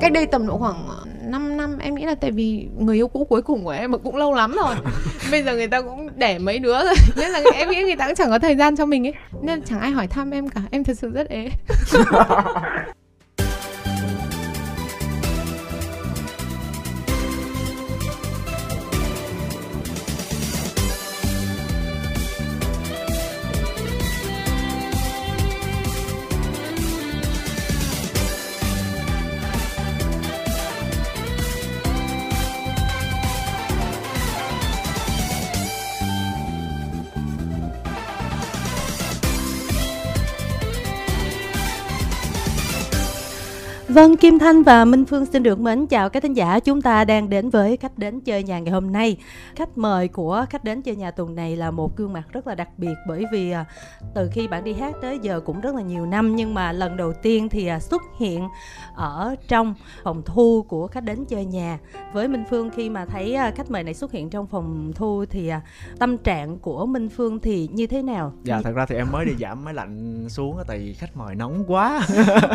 cách đây tầm độ khoảng 5 năm em nghĩ là tại vì người yêu cũ cuối cùng của em mà cũng lâu lắm rồi. Bây giờ người ta cũng đẻ mấy đứa rồi. Nên là em nghĩ người ta cũng chẳng có thời gian cho mình ấy. Nên chẳng ai hỏi thăm em cả. Em thật sự rất ế Vâng, Kim Thanh và Minh Phương xin được mến chào các thính giả. Chúng ta đang đến với khách đến chơi nhà ngày hôm nay. Khách mời của khách đến chơi nhà tuần này là một gương mặt rất là đặc biệt bởi vì à, từ khi bạn đi hát tới giờ cũng rất là nhiều năm nhưng mà lần đầu tiên thì à, xuất hiện ở trong phòng thu của khách đến chơi nhà. Với Minh Phương khi mà thấy à, khách mời này xuất hiện trong phòng thu thì tâm trạng của Minh Phương thì như thế nào? Dạ, thật ra thì em mới đi giảm máy lạnh xuống tại vì khách mời nóng quá.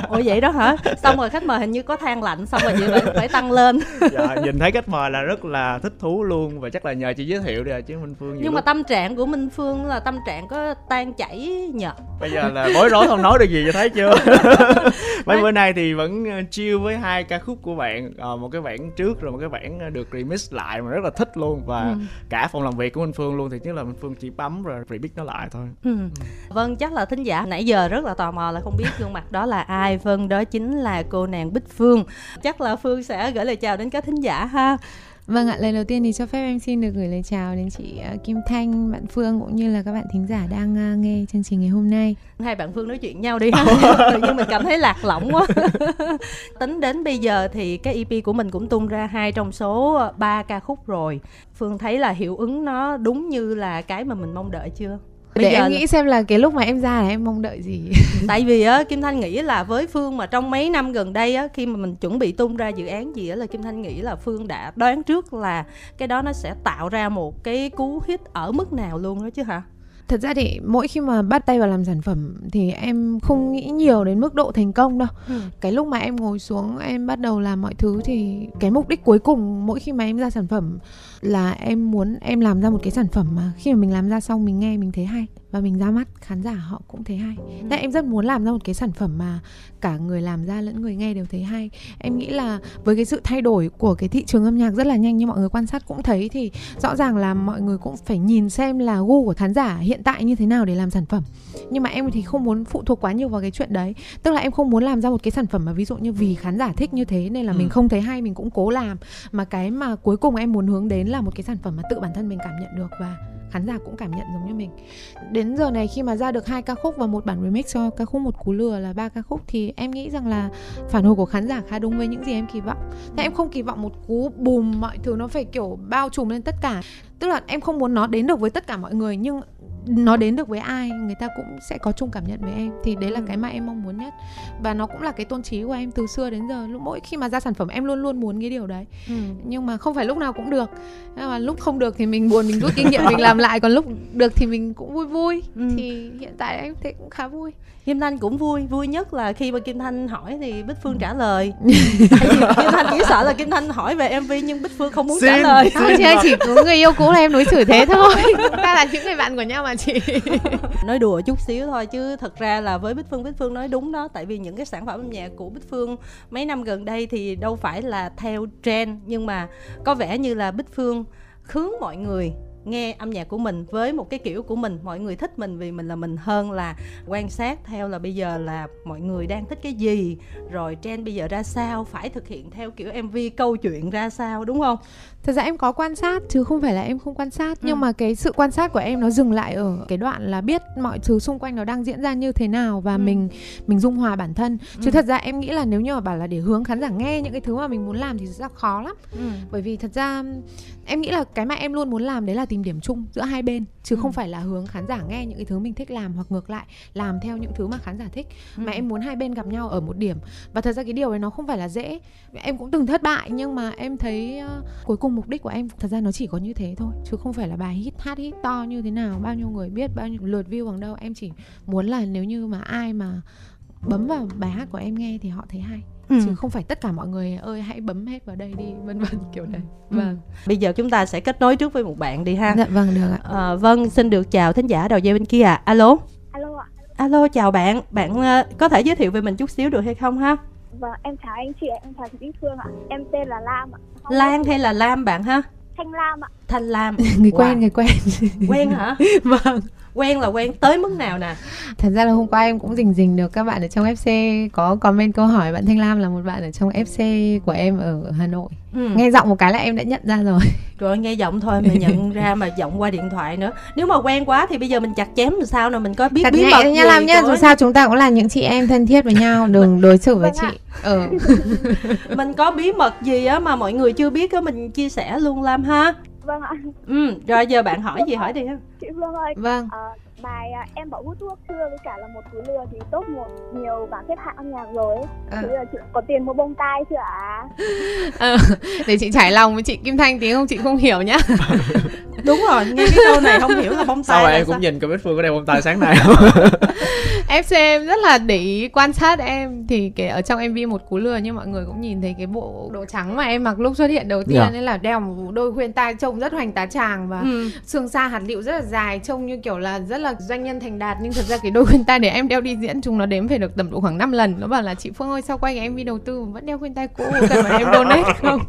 Ủa vậy đó hả? Xong rồi khách mời hình như có than lạnh xong rồi chị phải, phải tăng lên dạ nhìn thấy khách mời là rất là thích thú luôn và chắc là nhờ chị giới thiệu đi chứ minh phương nhưng lúc... mà tâm trạng của minh phương là tâm trạng có tan chảy nhờ bây giờ là bối rối không nói được gì cho thấy chưa mấy bữa nay thì vẫn ờ, chiêu với hai ca khúc của bạn à, một cái bản trước rồi một cái bản được remix lại mà rất là thích luôn và ừ. cả phòng làm việc của minh phương luôn thì nhất là minh phương chỉ bấm rồi remix nó lại thôi ừ. Ừ. vâng chắc là thính giả nãy giờ rất là tò mò là không biết gương mặt đó là ai vâng đó chính là cô nàng bích phương chắc là phương sẽ gửi lời chào đến các thính giả ha Vâng ạ, lời đầu tiên thì cho phép em xin được gửi lời chào đến chị ờ, Kim Thanh, bạn Phương cũng như là các bạn thính giả đang ờ, nghe chương trình ngày hôm nay. Hai bạn Phương nói chuyện nhau đi, nhưng mình cảm thấy lạc lõng quá. Tính đến bây giờ thì cái EP của mình cũng tung ra hai trong số ba ca khúc rồi. Phương thấy là hiệu ứng nó đúng như là cái mà mình mong đợi chưa? Bây để giờ em nghĩ xem là cái lúc mà em ra là em mong đợi gì. Tại vì á kim thanh nghĩ là với phương mà trong mấy năm gần đây á khi mà mình chuẩn bị tung ra dự án gì á là kim thanh nghĩ là phương đã đoán trước là cái đó nó sẽ tạo ra một cái cú hit ở mức nào luôn đó chứ hả thật ra thì mỗi khi mà bắt tay vào làm sản phẩm thì em không nghĩ nhiều đến mức độ thành công đâu ừ. cái lúc mà em ngồi xuống em bắt đầu làm mọi thứ thì cái mục đích cuối cùng mỗi khi mà em ra sản phẩm là em muốn em làm ra một cái sản phẩm mà khi mà mình làm ra xong mình nghe mình thấy hay và mình ra mắt khán giả họ cũng thấy hay. Ừ. Nên em rất muốn làm ra một cái sản phẩm mà cả người làm ra lẫn người nghe đều thấy hay. Em nghĩ là với cái sự thay đổi của cái thị trường âm nhạc rất là nhanh như mọi người quan sát cũng thấy thì rõ ràng là mọi người cũng phải nhìn xem là gu của khán giả hiện tại như thế nào để làm sản phẩm. Nhưng mà em thì không muốn phụ thuộc quá nhiều vào cái chuyện đấy. Tức là em không muốn làm ra một cái sản phẩm mà ví dụ như vì khán giả thích như thế nên là ừ. mình không thấy hay mình cũng cố làm mà cái mà cuối cùng em muốn hướng đến là một cái sản phẩm mà tự bản thân mình cảm nhận được và khán giả cũng cảm nhận giống như mình. Đến giờ này khi mà ra được hai ca khúc và một bản remix cho ca khúc một cú lừa là ba ca khúc thì em nghĩ rằng là phản hồi của khán giả khá đúng với những gì em kỳ vọng. Thế em không kỳ vọng một cú bùm mọi thứ nó phải kiểu bao trùm lên tất cả tức là em không muốn nó đến được với tất cả mọi người nhưng nó đến được với ai người ta cũng sẽ có chung cảm nhận với em. Thì đấy là ừ. cái mà em mong muốn nhất. Và nó cũng là cái tôn trí của em từ xưa đến giờ. Lúc mỗi khi mà ra sản phẩm em luôn luôn muốn cái điều đấy. Ừ. nhưng mà không phải lúc nào cũng được. Nhưng mà lúc không được thì mình buồn mình rút kinh nghiệm mình làm lại. Còn lúc được thì mình cũng vui vui. Ừ. thì hiện tại em thấy cũng khá vui Kim Thanh cũng vui, vui nhất là khi mà Kim Thanh hỏi thì Bích Phương trả lời. Kim Thanh chỉ sợ là Kim Thanh hỏi về MV nhưng Bích Phương không muốn xin, trả lời. Không chị ơi, chỉ có người yêu cũ là em đối xử thế thôi. Ta là những người bạn của nhau mà chị. nói đùa chút xíu thôi chứ thật ra là với Bích Phương Bích Phương nói đúng đó tại vì những cái sản phẩm âm nhạc của Bích Phương mấy năm gần đây thì đâu phải là theo trend nhưng mà có vẻ như là Bích Phương hướng mọi người nghe âm nhạc của mình với một cái kiểu của mình mọi người thích mình vì mình là mình hơn là quan sát theo là bây giờ là mọi người đang thích cái gì rồi trend bây giờ ra sao phải thực hiện theo kiểu mv câu chuyện ra sao đúng không thật ra em có quan sát chứ không phải là em không quan sát ừ. nhưng mà cái sự quan sát của em nó dừng lại ở cái đoạn là biết mọi thứ xung quanh nó đang diễn ra như thế nào và ừ. mình mình dung hòa bản thân chứ ừ. thật ra em nghĩ là nếu như mà bảo là để hướng khán giả nghe những cái thứ mà mình muốn làm thì rất khó lắm ừ. bởi vì thật ra em nghĩ là cái mà em luôn muốn làm đấy là tìm điểm chung giữa hai bên chứ ừ. không phải là hướng khán giả nghe những cái thứ mình thích làm hoặc ngược lại làm theo những thứ mà khán giả thích. Ừ. mà em muốn hai bên gặp nhau ở một điểm. Và thật ra cái điều đấy nó không phải là dễ. Em cũng từng thất bại nhưng mà em thấy uh, cuối cùng mục đích của em thật ra nó chỉ có như thế thôi chứ không phải là bài hit hát hit to như thế nào bao nhiêu người biết bao nhiêu lượt view bằng đâu. Em chỉ muốn là nếu như mà ai mà bấm vào bài hát của em nghe thì họ thấy hay Ừ. chứ không phải tất cả mọi người ơi hãy bấm hết vào đây đi vân vân kiểu đấy Ừ. vâng Bây giờ chúng ta sẽ kết nối trước với một bạn đi ha. dạ vâng được ạ À, vâng, xin được chào thính giả đầu dây bên kia ạ. Alo. Alo ạ. Alo, chào bạn. Bạn ờ, có thể giới thiệu về mình chút xíu được hay không ha? Vâng, em chào anh chị, em chào chị Bích Phương ạ. Em tên là Lam ạ. Không Lan hay là Lam bạn ha? Thanh Lam ạ. Thanh Lam. người Wow. quen người quen Quen hả? vâng Quen là quen tới mức nào nè? thật ra là hôm qua em cũng rình rình được các bạn ở trong FC có comment câu hỏi bạn Thanh Lam là một bạn ở trong FC của em ở Hà Nội Ừ. nghe giọng một cái là em đã nhận ra rồi Rồi nghe giọng thôi mà nhận ra mà giọng qua điện thoại nữa. Nếu mà quen quá thì bây giờ mình chặt chém làm sao nè, mình có biết Thật bí mật nha làm nha dù sao chúng ta cũng là những chị em thân thiết với nhau đừng đối xử với Vâng chị ờ mình có bí mật gì á mà mọi người chưa biết á mình chia sẻ luôn Lam ha. Vâng ạ. Ừ, rồi giờ bạn hỏi gì hỏi đi ha. Chị Phương ơi, vâng ờ, bài à, Em bỏ hút thuốc xưa với cả là một cú lừa thì top một nhiều bảng xếp hạng âm nhạc rồi ấy. À. Giờ chị có tiền mua bông tai chưa ạ? Ờ, để chị trải lòng với chị Kim Thanh tiếng không chị không hiểu nhá Đúng rồi, nghe cái câu này không hiểu là bông sao tai vậy là em sao? cũng nhìn cái bích phương có đeo bông tai sáng nay không em rất là để ý quan sát em thì cái ở trong MV một cú lừa nhưng mọi người cũng nhìn thấy cái bộ đồ trắng mà em mặc lúc xuất hiện đầu tiên Dạ. nên là đeo một đôi khuyên tai trông rất hoành tá tràng và Ừ. xương xa hạt lựu rất là dài trông như kiểu là rất là doanh nhân thành đạt nhưng thật ra cái đôi khuyên tai để em đeo đi diễn chúng nó đếm phải được tầm độ khoảng 5 lần. Nó bảo là chị Phương ơi sao quay cái MV đầu tư mà vẫn đeo khuyên tai cũ? Cần phải em donate không?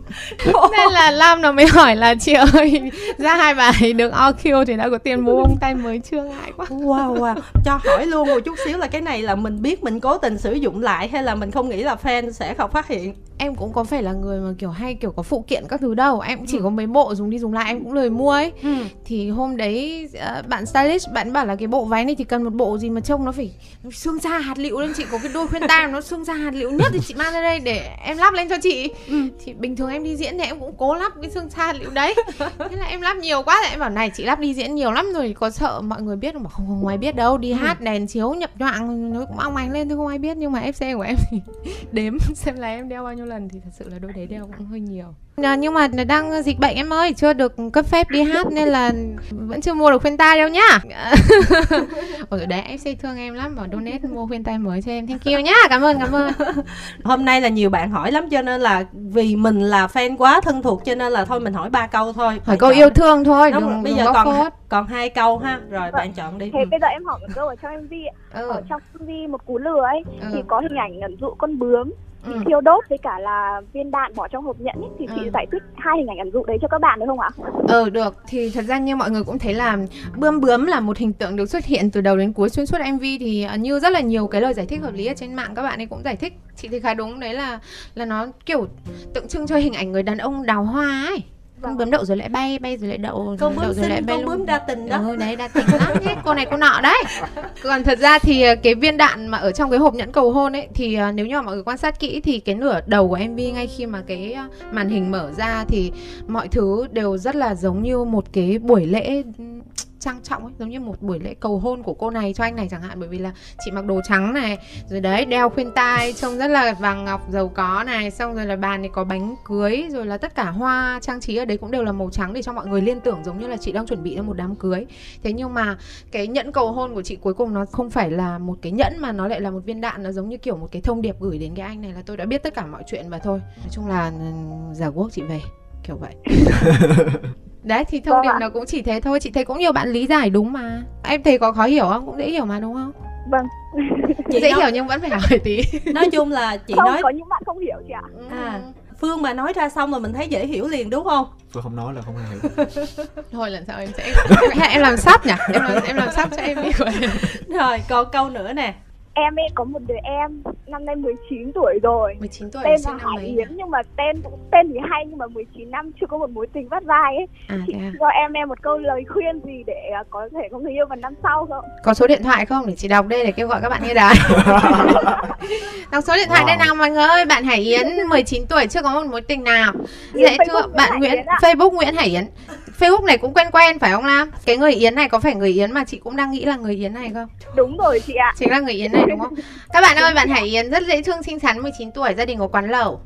Nên là Lam nó mới hỏi là chị ơi ra hai bài được OQ thì đã có tiền mua bông tai mới chưa? Ngại quá. Wow wow, cho hỏi luôn một chút xíu là cái này là mình biết mình cố tình sử dụng lại hay là mình không nghĩ là fan sẽ không phát hiện. em cũng có phải là người mà kiểu hay kiểu có phụ kiện các thứ đâu. Em cũng chỉ có mấy bộ dùng đi dùng lại em cũng lười mua ấy. Ừ. thì hôm đấy ờ, bạn stylist bạn bảo là cái bộ váy này thì cần một bộ gì mà trông nó phải nó phải xương xa hạt lựu lên. Chị có cái đôi khuyên tai nó xương xa hạt lựu nhất thì chị mang ra đây để em lắp lên cho chị. Ừ. thì bình thường em đi diễn thì em cũng cố lắp cái xương xa hạt lựu đấy. Thế là em lắp nhiều quá thì em bảo này chị lắp đi diễn nhiều lắm rồi có sợ mọi người biết không? Bảo không không ai biết đâu đi hát đèn chiếu nhập nhoạng nó cũng ong ánh lên thôi không ai biết. Nhưng mà FC của em thì đếm xem là em đeo bao nhiêu lần thì thật sự là đôi đấy đeo cũng hơi nhiều. À, nhưng mà đang dịch bệnh em ơi chưa được cấp phép đi hát nên là vẫn chưa mua được khuyên tai đâu nhá ở đấy FC thương em lắm bảo donate mua khuyên tai mới cho em thank you nhá cảm ơn cảm ơn Hôm nay là nhiều bạn hỏi lắm cho nên là vì mình là fan quá thân thuộc cho nên là thôi mình hỏi ba câu thôi. hỏi câu chọn. yêu thương thôi Đúng đừng, bây đừng giờ còn phốt còn hai câu ha. Rồi bạn chọn đi. Thế Ừ. bây giờ em hỏi một câu ở trong MV ạ. ừ. Ở trong MV một cú lừa ấy Ừ. thì có hình ảnh ẩn dụ con bướm Ừ. thiêu đốt với cả là viên đạn bỏ trong hộp nhẫn ấy, thì chị Ừ. giải thích hai hình ảnh ẩn dụ đấy cho các bạn được không ạ? Ừ được thì thật ra như mọi người cũng thấy là bươm bướm là một hình tượng được xuất hiện từ đầu đến cuối xuyên suốt MV thì ờ, như rất là nhiều cái lời giải thích hợp lý ở trên mạng các bạn ấy cũng giải thích chị thấy khá đúng đấy là là nó kiểu tượng trưng cho hình ảnh người đàn ông đào hoa ấy Vâng. bướm đậu rồi lại bay bay rồi lại đậu Con đậu bướm rồi lại bay con bướm đa tình đó. Ừ đấy đa tình lắm hết cô này cô nọ đấy còn thật ra thì ờ, cái viên đạn mà ở trong cái hộp nhẫn cầu hôn ấy thì ờ, nếu như mà mọi người quan sát kỹ thì cái nửa đầu của MV ngay khi mà cái ờ, màn hình mở ra thì mọi thứ đều rất là giống như một cái buổi lễ trang trọng ấy, giống như một buổi lễ cầu hôn của cô này cho anh này chẳng hạn, bởi vì là chị mặc đồ trắng này, rồi đấy, đeo khuyên tai, trông rất là vàng ngọc, giàu có này, xong rồi là bàn thì có bánh cưới, rồi là tất cả hoa trang trí ở đấy cũng đều là màu trắng để cho mọi người liên tưởng giống như là chị đang chuẩn bị cho một đám cưới. Thế nhưng mà cái nhẫn cầu hôn của chị cuối cùng nó không phải là một cái nhẫn mà nó lại là một viên đạn, nó giống như kiểu một cái thông điệp gửi đến cái anh này là tôi đã biết tất cả mọi chuyện và thôi. Nói chung là ừ, giả quốc chị về, kiểu vậy. đấy thì thông Vâng điệp ạ. nó cũng chỉ thế thôi chị thấy cũng nhiều bạn lý giải đúng mà em thấy có khó hiểu không cũng dễ hiểu mà đúng không Vâng, Chị dễ nói, hiểu nhưng vẫn phải hỏi tí nói chung là chị không nói có những bạn không hiểu chị ạ. À. Phương mà nói ra xong rồi mình thấy dễ hiểu liền đúng không? Phương không nói là không hiểu thôi lần sau em sẽ em làm sắp nhỉ em làm em làm sắp cho em đi Rồi còn câu nữa nè. Em ấy có một đứa em năm nay 19 tuổi rồi. 19 tuổi Tên là Hải? Yến nhưng mà tên cũng tên thì hay nhưng mà 19 năm chưa có một mối tình vắt vai ấy. à, Chị thế à. cho em em một câu lời khuyên gì để à, có thể có người yêu vào năm sau không? có số điện thoại không để chị đọc đây để kêu gọi các bạn nghe đài đọc số điện thoại đây Wow. nào mọi người ơi bạn Hải Yến 19 tuổi chưa có một mối tình nào Yến dễ chưa bạn Hải Nguyễn. Facebook Nguyễn Hải Yến Facebook này cũng quen quen phải không Lam cái người Yến này có phải người Yến mà chị cũng đang nghĩ là người Yến này không Đúng rồi chị ạ. chính là người Yến này đúng không? Các bạn ơi bạn Hải Yến rất dễ thương xinh xắn 19 tuổi gia đình có quán lẩu.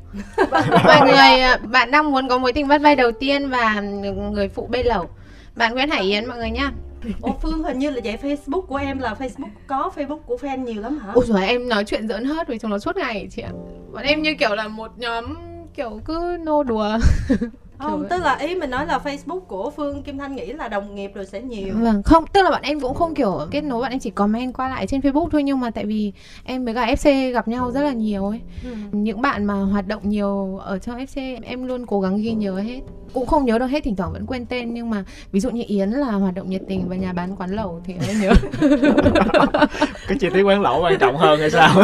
Mọi người à, bạn đang muốn có mối tình vắt vai đầu tiên và người phụ bê lẩu. Bạn Nguyễn Hải Yến mọi người nhá. Ủa Phương hình như là vậy Facebook của em là Facebook có Facebook của fan nhiều lắm hả? Ôi rồi em nói chuyện giỡn hớt với chúng nó suốt ngày chị ạ. Bọn em như kiểu là một nhóm kiểu cứ nô đùa không tức là ý mình nói là facebook của phương kim thanh nghĩ là đồng nghiệp rồi sẽ nhiều. Vâng không tức là bọn em cũng không kiểu kết nối bọn em chỉ comment qua lại trên facebook thôi nhưng mà tại vì em với cả fc gặp nhau rất là nhiều ấy. Ừ. những bạn mà hoạt động nhiều ở trong fc em luôn cố gắng ghi nhớ hết cũng không nhớ được hết thỉnh thoảng vẫn quên tên. Nhưng mà ví dụ như yến là hoạt động nhiệt tình và nhà bán quán lẩu thì em nhớ. Cái chi tiết quán lẩu quan trọng hơn hay sao?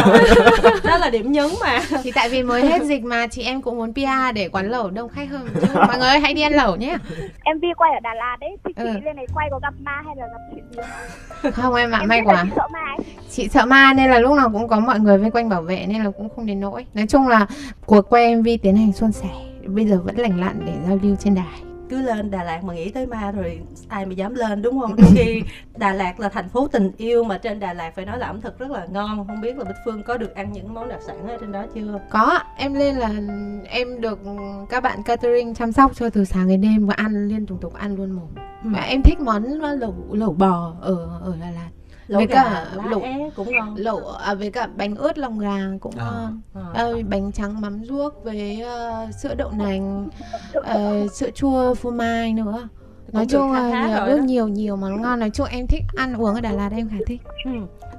Đó là điểm nhấn mà. Thì tại vì mới hết dịch mà chị em cũng muốn pr để quán lẩu đông khách hơn. Mọi người ơi hãy đi ăn lẩu nhé. Em vi quay ở đà lạt đấy chị ừ. lên này quay có gặp ma hay là gặp chuyện gì? Không không em ạ may quá. chị sợ ma ấy. chị sợ ma nên là lúc nào cũng có mọi người vây quanh bảo vệ nên là cũng không đến nỗi. Nói chung là cuộc quay mv tiến hành suôn sẻ bây giờ vẫn lành lặn để giao lưu trên đài cứ lên Đà Lạt mà nghĩ tới ma rồi ai mà dám lên đúng không? Trong khi Đà Lạt là thành phố tình yêu mà trên Đà Lạt phải nói là ẩm thực rất là ngon. Không biết là Bích Phương có được ăn những món đặc sản ở trên đó chưa? Có, em lên là em được các bạn catering chăm sóc cho từ sáng đến đêm và ăn liên tục tục ăn luôn một. Ừ. Và em thích món lẩu lẩu bò ở ở Đà Lạt lẩu với gà, cả lẩu cũng ngon. lẩu à, với cả bánh ướt lòng gà cũng à. ngon. À. À, bánh trắng mắm ruốc với uh, sữa đậu nành uh, sữa chua phô mai nữa. Nói chung là nhiều, nhiều nhiều món ngon. Nói chung em thích ăn uống ở Đà Lạt em khá thích. Ừ.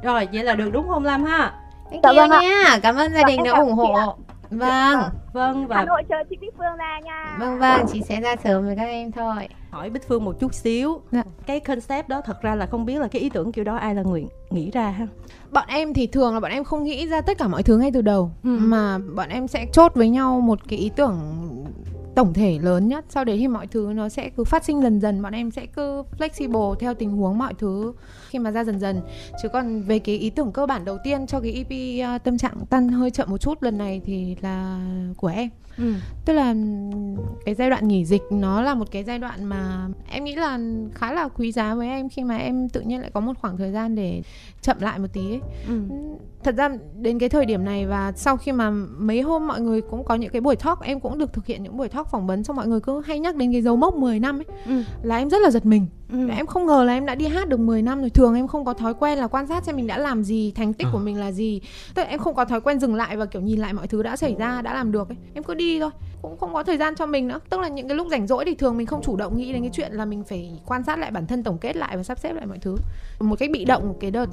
rồi vậy là được đúng không Lam ha? Thank you vâng nha. Cảm ơn gia đình đã ủng hộ vâng vâng. và Hà Nội chờ chị Bích Phương ra nha. Vâng vâng chị sẽ ra sớm với các em thôi. Hỏi Bích Phương một chút xíu. Dạ. cái concept đó thật ra là không biết là cái ý tưởng kiểu đó ai là nguyện nghĩ ra ha? Bọn em thì thường là bọn em không nghĩ ra tất cả mọi thứ ngay từ đầu. Ừ. mà bọn em sẽ chốt với nhau một cái ý tưởng tổng thể lớn nhất sau đấy thì mọi thứ nó sẽ cứ phát sinh dần dần bọn em sẽ cứ flexible theo tình huống mọi thứ khi mà ra dần dần chứ còn về cái ý tưởng cơ bản đầu tiên cho cái EP uh, tâm trạng tăng hơi chậm một chút lần này thì là của em ừ. tức là cái giai đoạn nghỉ dịch nó là một cái giai đoạn mà em nghĩ là khá là quý giá với em khi mà em tự nhiên lại có một khoảng thời gian để chậm lại một tí ấy. Ừ. thật ra đến cái thời điểm này và sau khi mà mấy hôm mọi người cũng có những cái buổi talk em cũng được thực hiện những buổi talk phỏng vấn xong mọi người cứ hay nhắc đến cái dấu mốc 10 năm ấy ừ. là em rất là giật mình ừ. em không ngờ là em đã đi hát được 10 năm rồi thường em không có thói quen là quan sát xem mình đã làm gì thành tích à. của mình là gì tức là em không có thói quen dừng lại và kiểu nhìn lại mọi thứ đã xảy ra đã làm được ấy em cứ đi thôi cũng không có thời gian cho mình nữa. Tức là những cái lúc rảnh rỗi thì thường mình không chủ động nghĩ đến cái chuyện là mình phải quan sát lại bản thân tổng kết lại và sắp xếp lại mọi thứ. Một cách bị động cái đợt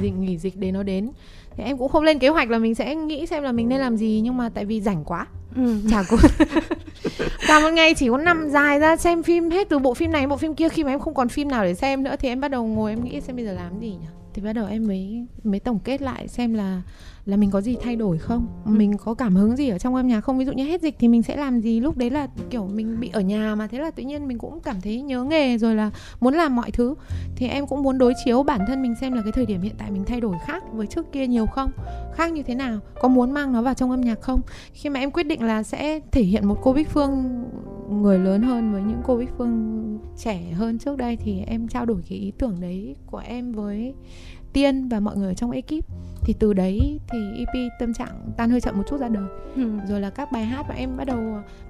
nghỉ, nghỉ dịch đến nó đến. Thì em cũng không lên kế hoạch là mình sẽ nghĩ xem là mình nên làm gì nhưng mà tại vì rảnh quá. Ừ. chả có cả một ngày chỉ có nằm dài ra xem phim hết từ bộ phim này bộ phim kia. Khi mà em không còn phim nào để xem nữa thì em bắt đầu ngồi em nghĩ xem bây giờ làm gì nhỉ thì bắt đầu em mới mới tổng kết lại xem là là mình có gì thay đổi không? Ừ. mình có cảm hứng gì ở trong âm nhạc không? Ví dụ như hết dịch thì mình sẽ làm gì? Lúc đấy là kiểu mình bị ở nhà mà thế là tự nhiên mình cũng cảm thấy nhớ nghề rồi là muốn làm mọi thứ. Thì em cũng muốn đối chiếu bản thân mình xem là cái thời điểm hiện tại mình thay đổi khác với trước kia nhiều không? Khác như thế nào? Có muốn mang nó vào trong âm nhạc không? Khi mà em quyết định là sẽ thể hiện một cô Bích Phương người lớn hơn với những cô Bích Phương trẻ hơn trước đây thì em trao đổi cái ý tưởng đấy của em với Tiên và mọi người trong ekip. Thì từ đấy thì EP tâm trạng tan hơi chậm một chút ra đời. Ừ. rồi là các bài hát và em bắt đầu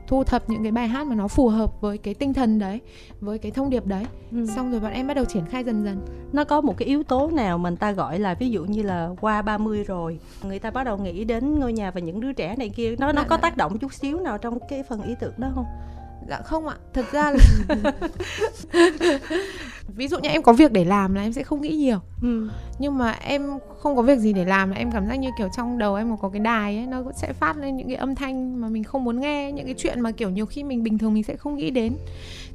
thu thập những cái bài hát mà nó phù hợp với cái tinh thần đấy với cái thông điệp đấy. Ừ. xong rồi bọn em bắt đầu triển khai dần dần. Nó có một cái yếu tố nào mình ta gọi là ví dụ như là qua 30 rồi người ta bắt đầu nghĩ đến ngôi nhà và những đứa trẻ này kia nó nó có tác động chút xíu nào trong cái phần ý tưởng đó không dạ không ạ thật ra là ví dụ như em có việc để làm là em sẽ không nghĩ nhiều ừ. nhưng mà em không có việc gì để làm là em cảm giác như kiểu trong đầu em có cái đài ấy nó sẽ phát lên những cái âm thanh mà mình không muốn nghe những cái chuyện mà kiểu nhiều khi mình bình thường mình sẽ không nghĩ đến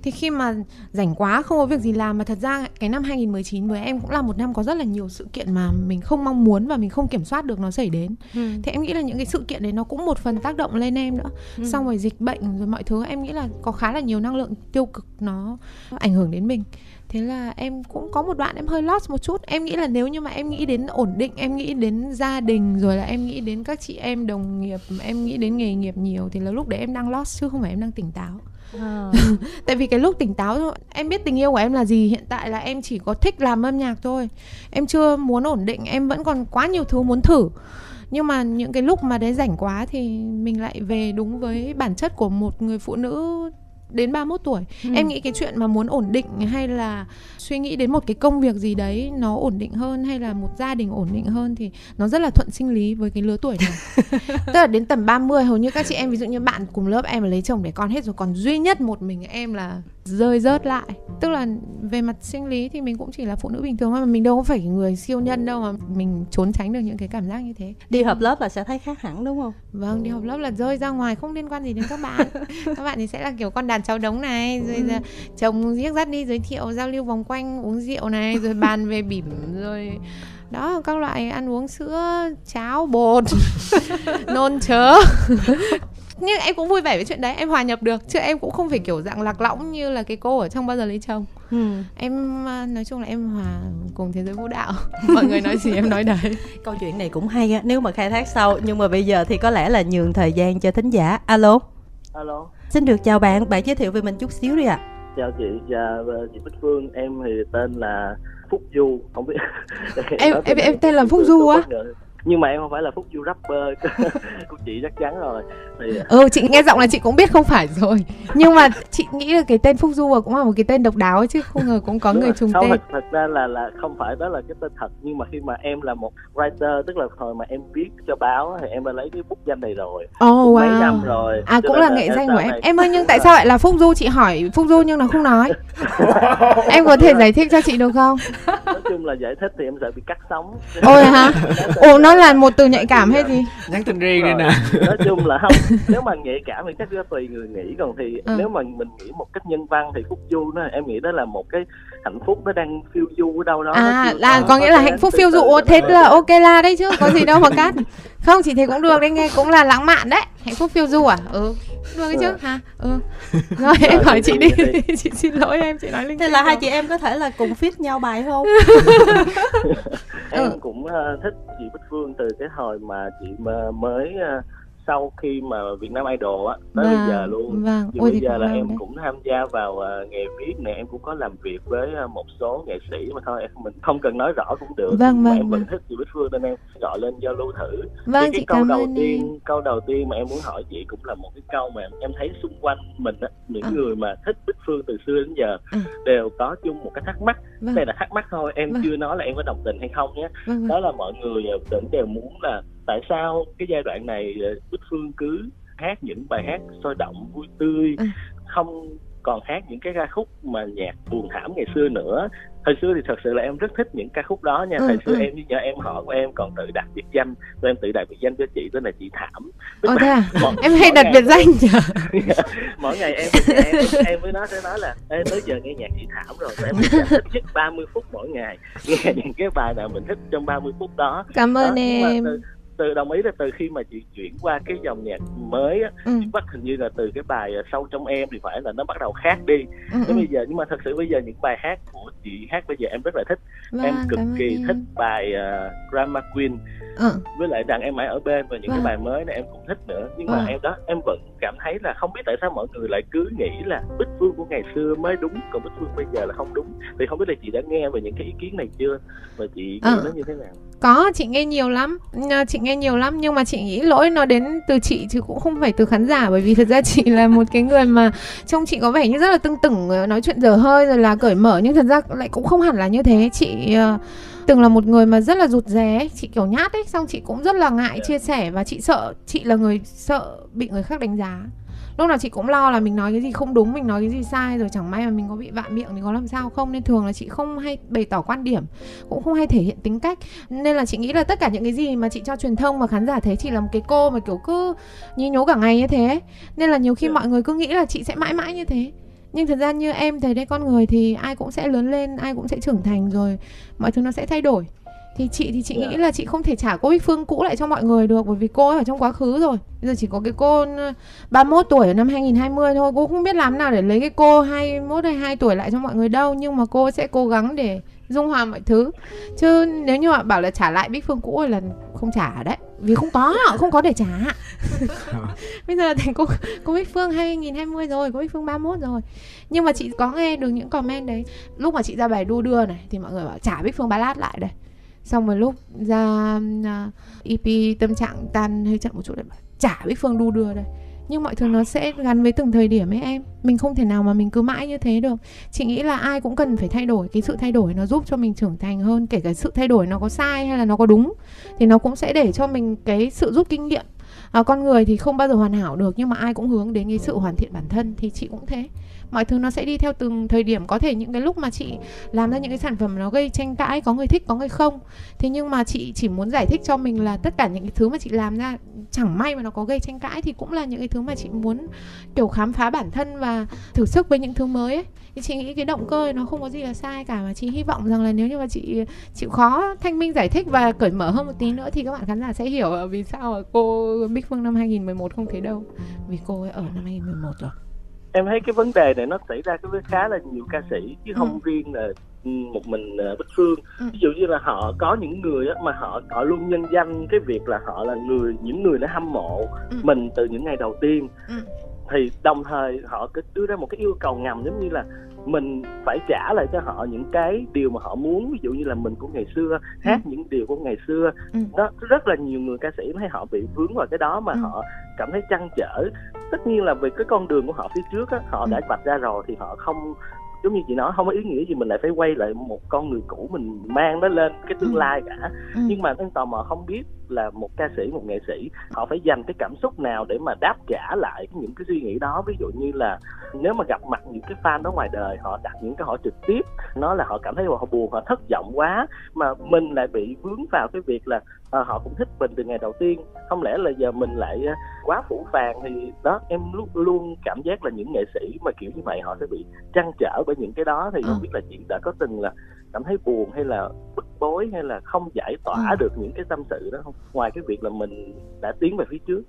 thì khi mà rảnh quá không có việc gì làm mà thật ra cái năm 2019 với em cũng là một năm có rất là nhiều sự kiện mà mình không mong muốn và mình không kiểm soát được nó xảy đến ừ. thì em nghĩ là những cái sự kiện đấy nó cũng một phần tác động lên em nữa ừ. xong rồi dịch bệnh rồi mọi thứ em nghĩ là có khá là nhiều năng lượng tiêu cực nó ảnh hưởng đến mình thế là em cũng có một đoạn em hơi lost một chút. Em nghĩ là nếu như mà em nghĩ đến ổn định em nghĩ đến gia đình rồi là em nghĩ đến các chị em đồng nghiệp em nghĩ đến nghề nghiệp nhiều thì là lúc đấy em đang lost chứ không phải em đang tỉnh táo. À. tại vì cái lúc tỉnh táo em biết tình yêu của em là gì. Hiện tại là em chỉ có thích làm âm nhạc thôi. Em chưa muốn ổn định em vẫn còn quá nhiều thứ muốn thử. Nhưng mà những cái lúc mà đấy rảnh quá thì mình lại về đúng với bản chất của một người phụ nữ đến 31 tuổi ừ. em nghĩ cái chuyện mà muốn ổn định hay là suy nghĩ đến một cái công việc gì đấy nó ổn định hơn hay là một gia đình ổn định hơn thì nó rất là thuận sinh lý với cái lứa tuổi này tức là đến tầm 30 hầu như các chị em ví dụ như bạn cùng lớp em lấy chồng để con hết rồi còn duy nhất một mình em là rơi rớt lại. Tức là về mặt sinh lý thì mình cũng chỉ là phụ nữ bình thường thôi mà mình đâu có phải người siêu nhân đâu mà mình trốn tránh được những cái cảm giác như thế. Đi học lớp là sẽ thấy khác hẳn đúng không? Vâng đi học lớp là rơi ra ngoài không liên quan gì đến các bạn. Các bạn thì sẽ là kiểu con đàn cháu đống này rồi ừ. chồng giết dắt đi giới thiệu giao lưu vòng quanh uống rượu này rồi bàn về bỉm rồi đó các loại ăn uống sữa cháo bột nôn chớ nhưng em cũng vui vẻ với chuyện đấy em hòa nhập được. Chứ em cũng không phải kiểu dạng lạc lõng như là cái cô ở trong bao giờ lấy chồng. Ừ. em à, nói chung là em hòa cùng thế giới vũ đạo. Mọi người nói gì em nói đấy. Câu chuyện này cũng hay á nếu mà khai thác sau. Nhưng mà bây giờ thì có lẽ là nhường thời gian cho thính giả. Alo. Alo. Xin được chào bạn bạn giới thiệu về mình chút xíu đi ạ. À. chào chị chào chị bích phương. Em thì tên là phúc du không biết. Em em em tên là phúc du á nhưng mà em không phải là phúc du rapper. Của chị chắc chắn rồi. Thì ừ chị nghe giọng là chị cũng biết không phải rồi. Nhưng mà chị nghĩ là cái tên phúc du cũng là một cái tên độc đáo chứ không ngờ cũng có Đúng người trùng tên. thật, thật ra là là không phải đó là cái tên thật. Nhưng mà khi mà em là một writer tức là hồi mà em viết cho báo thì em đã lấy cái bút danh này rồi. Oh, wow. mấy năm rồi. À cũng là nghệ danh của em. này... em ơi nhưng tại sao lại là phúc du? Chị hỏi phúc du nhưng nó không nói. Em có thể giải thích cho chị được không? Nói chung là giải thích thì em sợ bị cắt sóng. Ôi hả? Ồ nó là một từ nhạy cảm hay gì? Nhắn tin riêng đi nè. nói chung là không nếu mà nhạy cảm thì chắc là tùy người nghĩ còn thì ừ. nếu mà mình nghĩ một cách nhân văn thì phúc du đó em nghĩ đó là một cái hạnh phúc nó đang phiêu du ở đâu đó à là có nghĩa là hạnh phúc phiêu du. thế là ok la đấy chứ có gì đâu mà cắt. Không chị thấy cũng được đấy nghe cũng là lãng mạn đấy. Hạnh phúc phiêu du à? Ừ được chứ? Ừ. hả? Ừ. Rồi em hỏi chị đi. chị xin lỗi em chị nói linh thế là hai chị em có thể là cùng fit nhau bài không? Em ừ. cũng uh, thích chị bích phương từ cái hồi mà chị mới uh, sau khi mà Việt Nam Idol á tới vâng, bây giờ luôn vâng. bây giờ là em đấy. cũng tham gia vào uh, nghề viết này em cũng có làm việc với uh, một số nghệ sĩ mà thôi mình không cần nói rõ cũng được vâng, vâng, em vẫn vâng. thích chị Bích Phương nên em gọi lên giao lưu thử vâng, cái câu đầu tiên em. câu đầu tiên mà em muốn hỏi chị cũng là một cái câu mà em thấy xung quanh mình á những à. người mà thích Bích Phương từ xưa đến giờ à. đều có chung một cái thắc mắc vâng. đây là thắc mắc thôi em vâng. chưa nói là em có đồng tình hay không nhé vâng, vâng. đó là mọi người vẫn đều muốn là tại sao cái giai đoạn này ờ, Bích Phương cứ hát những bài hát sôi động vui tươi ừ. không còn hát những cái ca khúc mà nhạc buồn thảm ngày xưa nữa? Thời xưa thì thật sự là em rất thích những ca khúc đó nha. Ừ, thời xưa ừ. em như nhà em họ của em còn tự đặt biệt danh rồi em tự đặt biệt danh cho chị tên là chị thảm. Ồ, thế à? mỗi, em hay đặt biệt danh mỗi ngày em em, em với nó sẽ nói là Ê, tới giờ nghe nhạc chị thảm rồi. Em thích nhất 30 phút mỗi ngày. Nghe những cái bài nào mình thích trong 30 phút đó. Cảm ơn đó, em. từ đồng ý là từ khi mà chị chuyển qua cái dòng nhạc mới á ừ. bắt hình như là từ cái bài ờ, sâu trong em thì phải là nó bắt đầu khác đi ừ, ừ. bây giờ nhưng mà thật sự bây giờ những bài hát của chị hát bây giờ em rất là thích vâng, em cực kỳ thích bài uh, Drama Queen ừ. với lại rằng em mãi ở bên và những vâng. cái bài mới này em cũng thích nữa nhưng mà ừ. em đó em vẫn cảm thấy là không biết tại sao mọi người lại cứ nghĩ là bích phương của ngày xưa mới đúng còn bích phương bây giờ là không đúng thì không biết là chị đã nghe về những cái ý kiến này chưa và chị nghĩ ừ. nó như thế nào có chị nghe nhiều lắm chị nghe nhiều lắm nhưng mà chị nghĩ lỗi nó đến từ chị chứ cũng không phải từ khán giả bởi vì thật ra chị là một cái người mà trông chị có vẻ như rất là tưng tửng ờ, nói chuyện dở hơi rồi là cởi mở nhưng thật ra lại cũng không hẳn là như thế chị uh, từng là một người mà rất là rụt rè chị kiểu nhát ấy xong chị cũng rất là ngại chia sẻ và chị sợ chị là người sợ bị người khác đánh giá lúc nào chị cũng lo là mình nói cái gì không đúng mình nói cái gì sai rồi chẳng may mà mình có bị vạ miệng thì có làm sao không nên thường là chị không hay bày tỏ quan điểm cũng không hay thể hiện tính cách nên là chị nghĩ là tất cả những cái gì mà chị cho truyền thông và khán giả thấy chị là một cái cô mà kiểu cứ nhí nhố cả ngày như thế nên là nhiều khi. Dạ. mọi người cứ nghĩ là chị sẽ mãi mãi như thế nhưng thật ra như em thấy đây con người thì ai cũng sẽ lớn lên ai cũng sẽ trưởng thành rồi mọi thứ nó sẽ thay đổi thì chị thì chị yeah. nghĩ dạ. là chị không thể trả cô Bích Phương cũ lại cho mọi người được bởi vì cô ấy ở trong quá khứ rồi bây giờ chỉ có cái cô 31 tuổi ở năm 2020 thôi cô không biết làm nào để lấy cái cô 21 hay 2 tuổi lại cho mọi người đâu nhưng mà cô sẽ cố gắng để dung hòa mọi thứ. Chứ nếu như mà bảo là trả lại Bích Phương cũ là không trả đấy. Vì không có không có để trả. Bây giờ thì cô cô Bích Phương 2020 rồi cô Bích Phương 31 rồi. Nhưng mà chị có nghe được những comment đấy. Lúc mà chị ra bài đu đưa này thì mọi người bảo trả Bích Phương Ballad lại đây. Xong rồi lúc ra uh, EP tâm trạng tan hơi chậm một chút để trả Bích Phương đu đưa đây nhưng mọi thứ nó sẽ gắn với từng thời điểm ấy em. Mình không thể nào mà mình cứ mãi như thế được. Chị nghĩ là ai cũng cần phải thay đổi. Cái sự thay đổi nó giúp cho mình trưởng thành hơn. Kể cả sự thay đổi nó có sai hay là nó có đúng thì nó cũng sẽ để cho mình cái sự rút kinh nghiệm. À, con người thì không bao giờ hoàn hảo được nhưng mà ai cũng hướng đến cái sự hoàn thiện bản thân thì chị cũng thế. Mọi thứ nó sẽ đi theo từng thời điểm. Có thể những cái lúc mà chị làm ra những cái sản phẩm nó gây tranh cãi có người thích có người không. Thế nhưng mà chị chỉ muốn giải thích cho mình là tất cả những cái thứ mà chị làm ra chẳng may mà nó có gây tranh cãi thì cũng là những cái thứ mà chị muốn, kiểu, khám phá bản thân và thử sức với những thứ mới ấy. Thì chị nghĩ cái động cơ nó không có gì là sai cả mà chị hy vọng rằng là nếu như mà chị chịu khó, thanh minh giải thích và cởi mở hơn một tí nữa thì các bạn khán giả sẽ hiểu vì sao mà cô Bích Phương năm 2011 không thấy đâu. Vì cô ấy ở năm 2011 rồi em thấy cái vấn đề này nó xảy ra với khá là nhiều ca sĩ chứ ừ. không riêng là một mình uh, bích phương ừ. ví dụ như là họ có những người á, mà họ họ luôn nhân danh cái việc là họ là người những người đã hâm mộ ừ. mình từ những ngày đầu tiên ừ. Thì đồng thời họ cứ đưa ra một cái yêu cầu ngầm giống như là mình phải trả lại cho họ những cái điều mà họ muốn ví dụ như là mình của ngày xưa hát ừ. những điều của ngày xưa ừ. đó rất là nhiều người ca sĩ thấy họ bị vướng vào cái đó mà ừ. họ cảm thấy trăn trở tất nhiên là vì cái con đường của họ phía trước á họ ừ. đã vạch ra rồi thì họ không giống như chị nói không có ý nghĩa gì mình lại phải quay lại một con người cũ mình mang nó lên cái tương ừ. lai cả ừ. nhưng mà anh tò mò không biết là một ca sĩ một nghệ sĩ họ phải dành cái cảm xúc nào để mà đáp trả lại những cái suy nghĩ đó ví dụ như là nếu mà gặp mặt những cái fan đó ngoài đời họ đặt những cái hỏi trực tiếp nó là họ cảm thấy họ buồn họ thất vọng quá mà mình lại bị vướng vào cái việc là à, họ cũng thích mình từ ngày đầu tiên không lẽ là giờ mình lại ờ, quá phủ phàng thì đó em luôn luôn cảm giác là những nghệ sĩ mà kiểu như vậy họ sẽ bị trăn trở bởi những cái đó thì không ừ. biết là chị đã có từng là cảm thấy buồn hay là bức bối hay là không giải tỏa ừ. được những cái tâm sự đó không? Ngoài cái việc là mình đã tiến về phía trước.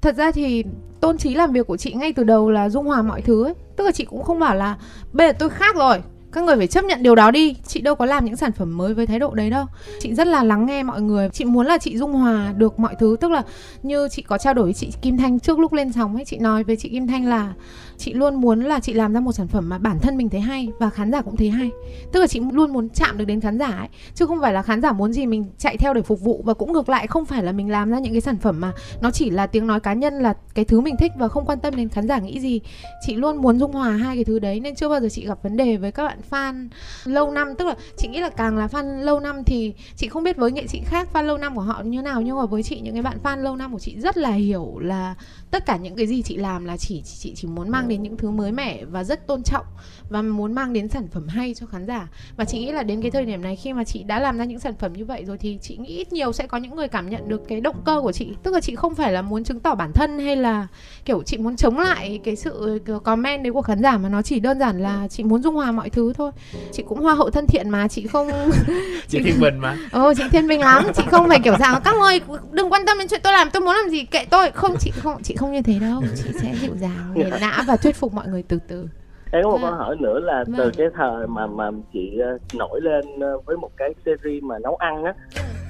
Thật ra thì tôn trí làm việc của chị ngay từ đầu là dung hòa mọi thứ ấy. tức là chị cũng không bảo là bây giờ tôi khác rồi các người phải chấp nhận điều đó đi. Chị đâu có làm những sản phẩm mới với thái độ đấy đâu. Chị rất là lắng nghe mọi người. Chị muốn là chị dung hòa được mọi thứ. Tức là như chị có trao đổi với chị kim thanh trước lúc lên sóng ấy chị nói với chị kim thanh là chị luôn muốn là chị làm ra một sản phẩm mà bản thân mình thấy hay và khán giả cũng thấy hay. Tức là chị luôn muốn chạm được đến khán giả ấy, chứ không phải là khán giả muốn gì mình chạy theo để phục vụ và cũng ngược lại không phải là mình làm ra những cái sản phẩm mà nó chỉ là tiếng nói cá nhân là cái thứ mình thích và không quan tâm đến khán giả nghĩ gì. Chị luôn muốn dung hòa hai cái thứ đấy nên chưa bao giờ chị gặp vấn đề với các bạn fan lâu năm. Tức là chị nghĩ là càng là fan lâu năm thì chị không biết với nghệ sĩ khác fan lâu năm của họ như nào, nhưng mà với chị, những cái bạn fan lâu năm của chị rất là hiểu là tất cả những cái gì chị làm là chỉ, chị chỉ muốn mang mang đến những thứ mới mẻ và rất tôn trọng và muốn mang đến sản phẩm hay cho khán giả. Và chị nghĩ là đến cái thời điểm này khi mà chị đã làm ra những sản phẩm như vậy rồi thì chị nghĩ ít nhiều sẽ có những người cảm nhận được cái động cơ của chị. Tức là chị không phải là muốn chứng tỏ bản thân hay là kiểu chị muốn chống lại cái sự comment đấy của khán giả mà nó chỉ đơn giản là chị muốn dung hòa mọi thứ thôi. Chị cũng hoa hậu thân thiện mà chị không chị thiên bình mà. Ồ chị thiên bình lắm. Chị không phải kiểu rằng các ơi đừng quan tâm đến chuyện tôi làm tôi muốn làm gì kệ tôi. Không chị không chị không như thế đâu. Chị sẽ dịu dàng nghiền nã và thuyết phục mọi người từ từ em có một câu hỏi nữa là từ vâng. cái thời mà mà chị ờ, nổi lên ờ, với một cái series mà nấu ăn á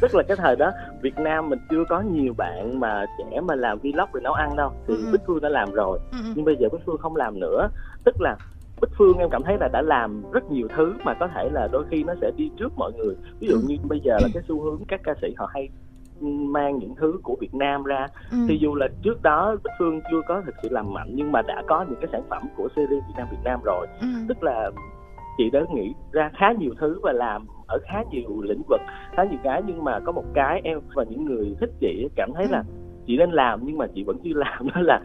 tức là cái thời đó Việt Nam mình chưa có nhiều bạn mà trẻ mà làm vlog về nấu ăn đâu thì ừ. Bích Phương đã làm rồi ừ. nhưng bây giờ Bích Phương không làm nữa tức là Bích Phương em cảm thấy là đã làm rất nhiều thứ mà có thể là đôi khi nó sẽ đi trước mọi người ví dụ như bây giờ là cái xu hướng các ca sĩ họ hay mang những thứ của Việt Nam ra ừ. thì dù là trước đó Bích Phương chưa có thực sự làm mạnh nhưng mà đã có những cái sản phẩm của series Việt Nam Việt Nam rồi ừ. tức là chị đã nghĩ ra khá nhiều thứ và làm ở khá nhiều lĩnh vực khá nhiều cái nhưng mà có một cái em và những người thích chị cảm thấy ừ. là chị nên làm nhưng mà chị vẫn chưa làm đó là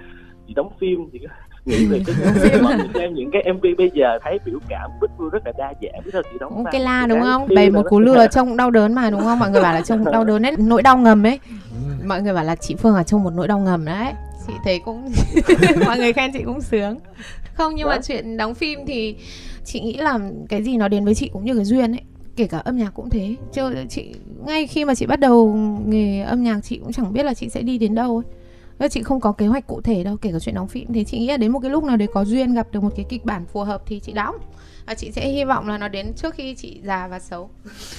chị đóng phim chị nghĩ về cái mọi người xem những cái mv bây giờ thấy biểu cảm bích phương rất là đa dạng biết thật chị đóng cái la đúng không? đầy một cú lừa trông đau đớn mà đúng không? Mọi người bảo là trông đau đớn đấy nỗi đau ngầm ấy. Ừ. mọi người bảo là chị phương là trông một nỗi đau ngầm đấy. Chị thấy cũng mọi người khen chị cũng sướng. Không nhưng mà chuyện đóng phim thì chị nghĩ là cái gì nó đến với chị cũng như cái duyên ấy. Kể cả âm nhạc cũng thế. Chứ chị ngay khi mà chị bắt đầu nghề âm nhạc chị cũng chẳng biết là chị sẽ đi đến đâu ấy chị không có kế hoạch cụ thể đâu kể cả chuyện đóng phim thì chị nghĩ là đến một cái lúc nào đấy có duyên gặp được một cái kịch bản phù hợp thì chị đóng. Và chị sẽ hy vọng là nó đến trước khi chị già và xấu.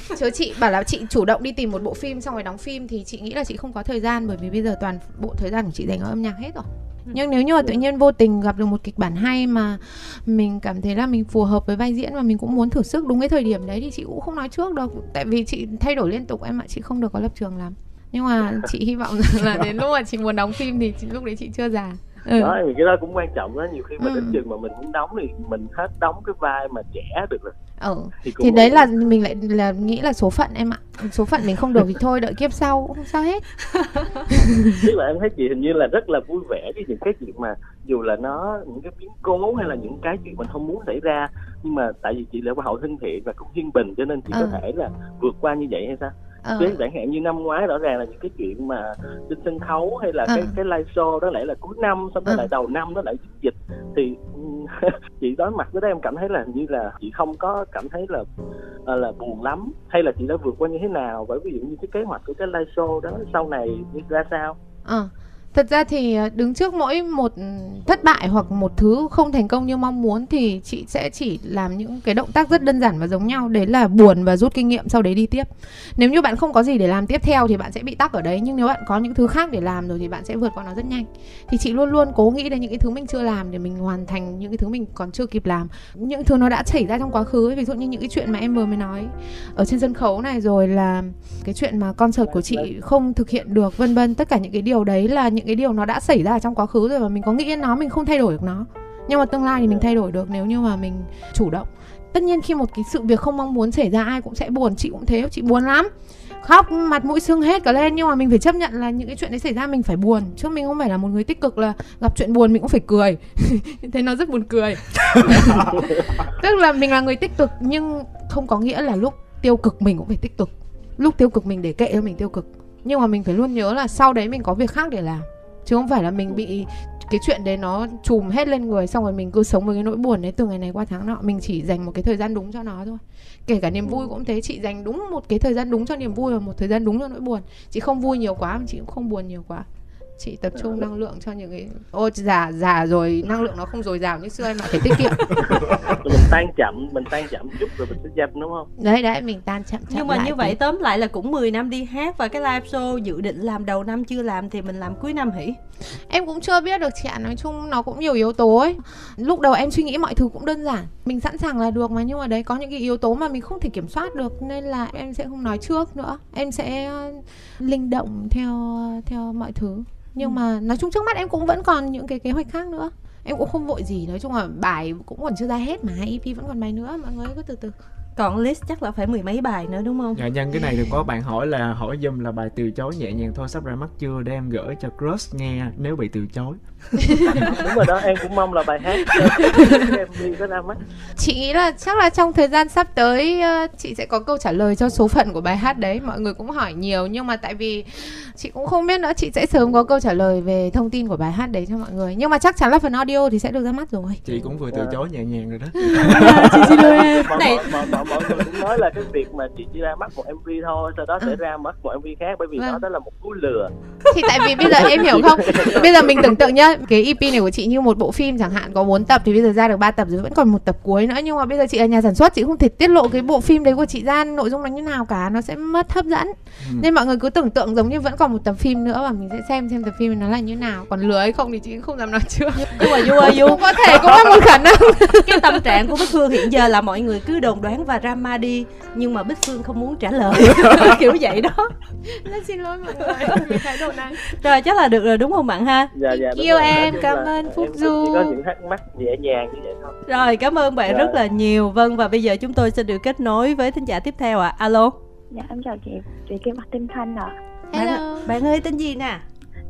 Chứ chị bảo là chị chủ động đi tìm một bộ phim xong rồi đóng phim thì chị nghĩ là chị không có thời gian bởi vì bây giờ toàn bộ thời gian của chị dành ở âm nhạc hết rồi. Ừ. nhưng nếu như mà tự nhiên vô tình gặp được một kịch bản hay mà mình cảm thấy là mình phù hợp với vai diễn và mình cũng muốn thử sức đúng cái thời điểm đấy thì chị cũng không nói trước đâu. Tại vì chị thay đổi liên tục em ạ chị không được có lập trường lắm nhưng mà chị hy vọng rằng là đến lúc mà chị muốn đóng phim thì chị, lúc đấy chị chưa già. Ừ. đó thì cái đó cũng quan trọng đó. Nhiều khi mà ừ. đến chừng mà mình muốn đóng thì mình hết đóng cái vai mà trẻ được rồi. Ừ. Thì, thì đấy là mình lại là nghĩ là số phận em ạ. Số phận mình không được thì thôi đợi kiếp sau không sao hết. Tức là em thấy chị hình như là rất là vui vẻ với những cái chuyện mà dù là nó những cái biến cố hay là những cái chuyện mình không muốn xảy ra nhưng mà tại vì chị là hậu thân thiện và cũng yên bình cho nên chị ừ. có thể là vượt qua như vậy hay sao ờ. chứ chẳng hạn như năm ngoái rõ ràng là những cái chuyện mà trên sân khấu hay là ờ. cái cái live show đó lại là cuối năm xong rồi ờ. lại đầu năm nó lại dịch thì chị đối mặt với đó em cảm thấy là như là chị không có cảm thấy là ờ, là buồn lắm hay là chị đã vượt qua như thế nào bởi ví dụ như cái kế hoạch của cái live show đó sau này ra sao ờ thật ra thì ờ, đứng trước mỗi một ừ, thất bại hoặc một thứ không thành công như mong muốn thì chị sẽ chỉ làm những cái động tác rất đơn giản và giống nhau. Đấy là buồn và rút kinh nghiệm sau đấy đi tiếp. Nếu như bạn không có gì để làm tiếp theo thì bạn sẽ bị tắc ở đấy, nhưng nếu bạn có những thứ khác để làm rồi thì bạn sẽ vượt qua nó rất nhanh. Thì chị luôn luôn cố nghĩ đến những cái thứ mình chưa làm để mình hoàn thành những cái thứ mình còn chưa kịp làm. Những thứ nó đã xảy ra trong quá khứ ấy. ví dụ như những cái chuyện mà em vừa mới nói ở trên sân khấu này, rồi là cái chuyện mà concert của chị không thực hiện được, vân vân. Tất cả những cái điều đấy là những những cái điều nó đã xảy ra trong quá khứ rồi và mình có nghĩ đến nó, mình không thay đổi được nó. Nhưng mà tương lai thì mình thay đổi được nếu như mà mình chủ động. Tất nhiên khi một cái sự việc không mong muốn xảy ra, ai cũng sẽ buồn, chị cũng thế, chị buồn lắm. Khóc, mặt mũi sưng hết cả lên nhưng mà mình phải chấp nhận là những cái chuyện đấy xảy ra, mình phải buồn. Chứ mình không phải là một người tích cực là gặp chuyện buồn mình cũng phải cười. Thế nó rất buồn cười. Tức là mình là người tích cực nhưng không có nghĩa là lúc tiêu cực mình cũng phải tích cực. Lúc tiêu cực mình để kệ cho mình tiêu cực. Nhưng mà mình phải luôn nhớ là sau đấy mình có việc khác để làm chứ không phải là mình bị cái chuyện đấy nó chùm hết lên người, xong rồi mình cứ sống với cái nỗi buồn đấy từ ngày này qua tháng nọ. Mình chỉ dành một cái thời gian đúng cho nó thôi. Kể cả niềm vui cũng thế, chị dành đúng một cái thời gian đúng cho niềm vui và một thời gian đúng cho nỗi buồn. Chị không vui nhiều quá mà chị cũng không buồn nhiều quá chị tập trung năng lượng cho những cái ô già già rồi năng lượng nó không dồi dào như xưa em lại phải tiết kiệm. Mình tan chậm mình tan chậm chút rồi mình sẽ dập đúng không? Đấy đấy mình tan chậm, chậm nhưng mà như vậy thì... tóm lại là cũng 10 năm đi hát và cái live show dự định làm đầu năm chưa làm thì mình làm cuối năm hỉ? Em cũng chưa biết được chị ạ nói chung nó cũng nhiều yếu tố ấy. Lúc đầu em suy nghĩ mọi thứ cũng đơn giản mình sẵn sàng là được mà nhưng mà đấy có những cái yếu tố mà mình không thể kiểm soát được nên là em sẽ không nói trước nữa. Em sẽ linh động theo theo mọi thứ nhưng ừ. mà nói chung trước mắt em cũng vẫn còn những cái kế hoạch khác nữa em cũng không vội gì nói chung là bài cũng còn chưa ra hết mà EP vẫn còn bài nữa mọi người cứ từ từ còn list chắc là phải mười mấy bài nữa đúng không? Dạ nhân cái này được có bạn hỏi là hỏi dùm là bài từ chối nhẹ nhàng thôi sắp ra mắt chưa? Để em gửi cho crush nghe nếu bị từ chối. Đúng rồi đó em cũng mong là bài hát em đi có ra mắt. Chị nghĩ là chắc là trong thời gian sắp tới ờ, chị sẽ có câu trả lời cho số phận của bài hát đấy mọi người cũng hỏi nhiều. Nhưng mà tại vì chị cũng không biết nữa chị sẽ sớm có câu trả lời về thông tin của bài hát đấy cho mọi người. Nhưng mà chắc chắn là phần audio thì sẽ được ra mắt rồi. Chị cũng vừa từ dạ. chối nhẹ nhàng rồi đó. Chị xin lỗi em. Này mọi người cũng nói là cái việc mà chị chỉ ra mắt một mv thôi sau đó sẽ ra mắt một mv khác bởi vì vâng. đó là một cú lừa thì tại vì bây giờ em hiểu không? Bây giờ mình tưởng tượng nhá cái EP này của chị như một bộ phim chẳng hạn có 4 tập thì bây giờ ra được 3 tập rồi vẫn còn một tập cuối nữa. Nhưng mà bây giờ chị là nhà sản xuất chị không thể tiết lộ cái bộ phim đấy của chị ra nội dung nó như nào cả nó sẽ mất hấp dẫn. Ừ. nên mọi người cứ tưởng tượng giống như vẫn còn một tập phim nữa và mình sẽ xem xem tập phim nó là như nào. Còn lừa hay không thì chị không dám nói trước. Nhưng mà du ơi du có thể cũng là một khả năng. Cái tâm trạng của bích phương hiện giờ là mọi người cứ đồn đoán và drama đi nhưng mà bích phương không muốn trả lời. Kiểu vậy đó. Nên xin lỗi mọi người vì thái độ này rồi chắc là được rồi đúng không bạn ha? Dạ dạ yêu em cảm ơn phúc du chỉ có những thắc mắc nhẹ nhàng như vậy thôi. Rồi cảm ơn bạn dạ. rất là nhiều. Vâng và bây giờ chúng tôi sẽ được kết nối với thính giả tiếp theo ạ. À. alo. Dạ em chào chị chị Kim Mặt Tinh Thanh ạ. À. bạn, bạn ơi tên gì nè?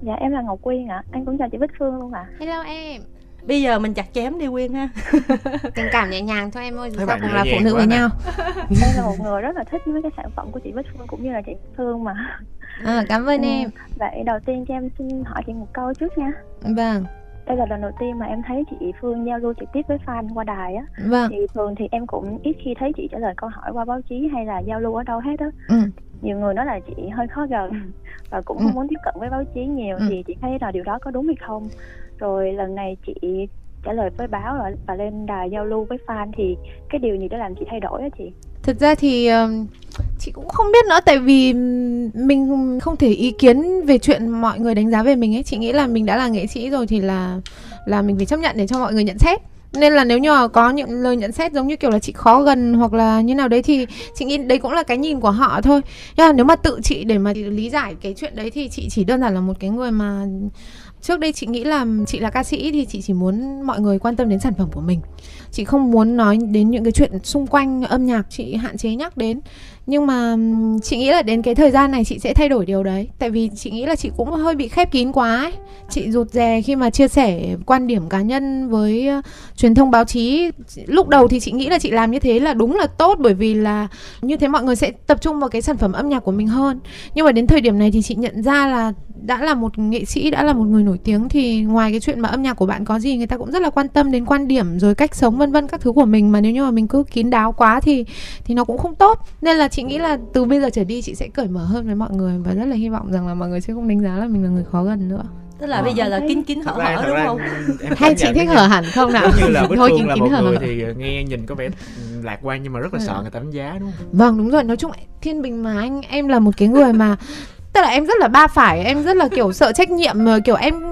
Dạ em là Ngọc Quyên ạ. À. anh cũng chào chị Bích Phương luôn ạ. À. hello em. Bây giờ mình chặt chém đi quyên ha. Tình cảm nhẹ nhàng thôi em ơi sao cùng là phụ nữ với nhau. Em là một người rất là thích với cái sản phẩm của chị Bích Phương cũng như là chị Phương mà à, cảm ơn ừ. em vậy đầu tiên cho em xin hỏi chị một câu trước nha vâng đây là lần đầu tiên mà em thấy chị Phương giao lưu trực tiếp với fan qua đài á vâng. thì thường thì em cũng ít khi thấy chị trả lời câu hỏi qua báo chí hay là giao lưu ở đâu hết á ừ. nhiều người nói là chị hơi khó gần và cũng không ừ. muốn tiếp cận với báo chí nhiều ừ. thì chị thấy là điều đó có đúng hay không rồi lần này chị trả lời với báo và lên đài giao lưu với fan thì cái điều gì đã làm chị thay đổi á chị thực ra thì chị cũng không biết nữa, tại vì mình không thể ý kiến về chuyện mọi người đánh giá về mình ấy. Chị nghĩ là mình đã là nghệ sĩ rồi thì là là mình phải chấp nhận để cho mọi người nhận xét. Nên là nếu như có những lời nhận xét giống như kiểu là chị khó gần hoặc là như nào đấy thì chị nghĩ đấy cũng là cái nhìn của họ thôi. Nhưng mà nếu mà tự chị để mà lý giải cái chuyện đấy thì chị chỉ đơn giản là một cái người mà trước đây chị nghĩ là chị là ca sĩ thì chị chỉ muốn mọi người quan tâm đến sản phẩm của mình. Chị không muốn nói đến những cái chuyện xung quanh âm nhạc chị hạn chế nhắc đến. Nhưng mà chị nghĩ là đến cái thời gian này chị sẽ thay đổi điều đấy. Tại vì chị nghĩ là chị cũng hơi bị khép kín quá ấy. chị rụt rè khi mà chia sẻ quan điểm cá nhân với truyền thông báo chí. Lúc đầu thì chị nghĩ là chị làm như thế là đúng là tốt, bởi vì là như thế mọi người sẽ tập trung vào cái sản phẩm âm nhạc của mình hơn. Nhưng mà đến thời điểm này thì chị nhận ra là đã là một nghệ sĩ đã là một người nổi tiếng thì ngoài cái chuyện mà âm nhạc của bạn có gì người ta cũng rất là quan tâm đến quan điểm rồi cách sống vân vân các thứ của mình. Mà nếu như mà mình cứ kín đáo quá thì thì nó cũng không tốt. Nên là chị nghĩ là từ bây giờ trở đi chị sẽ cởi mở hơn với mọi người và rất là hy vọng rằng là mọi người sẽ không đánh giá là mình là người khó gần nữa. Tức là à. bây giờ là kín kín hở hở đúng không? hay chị thích hở hẳn không nào? Như là thôi kín kín hở người thì nghe nhìn có vẻ lạc quan nhưng mà rất là sợ người ta đánh giá đúng không? Vâng đúng rồi. Nói chung thiên bình mà anh em là một cái người mà tức là em rất là ba phải em rất là kiểu sợ trách nhiệm kiểu em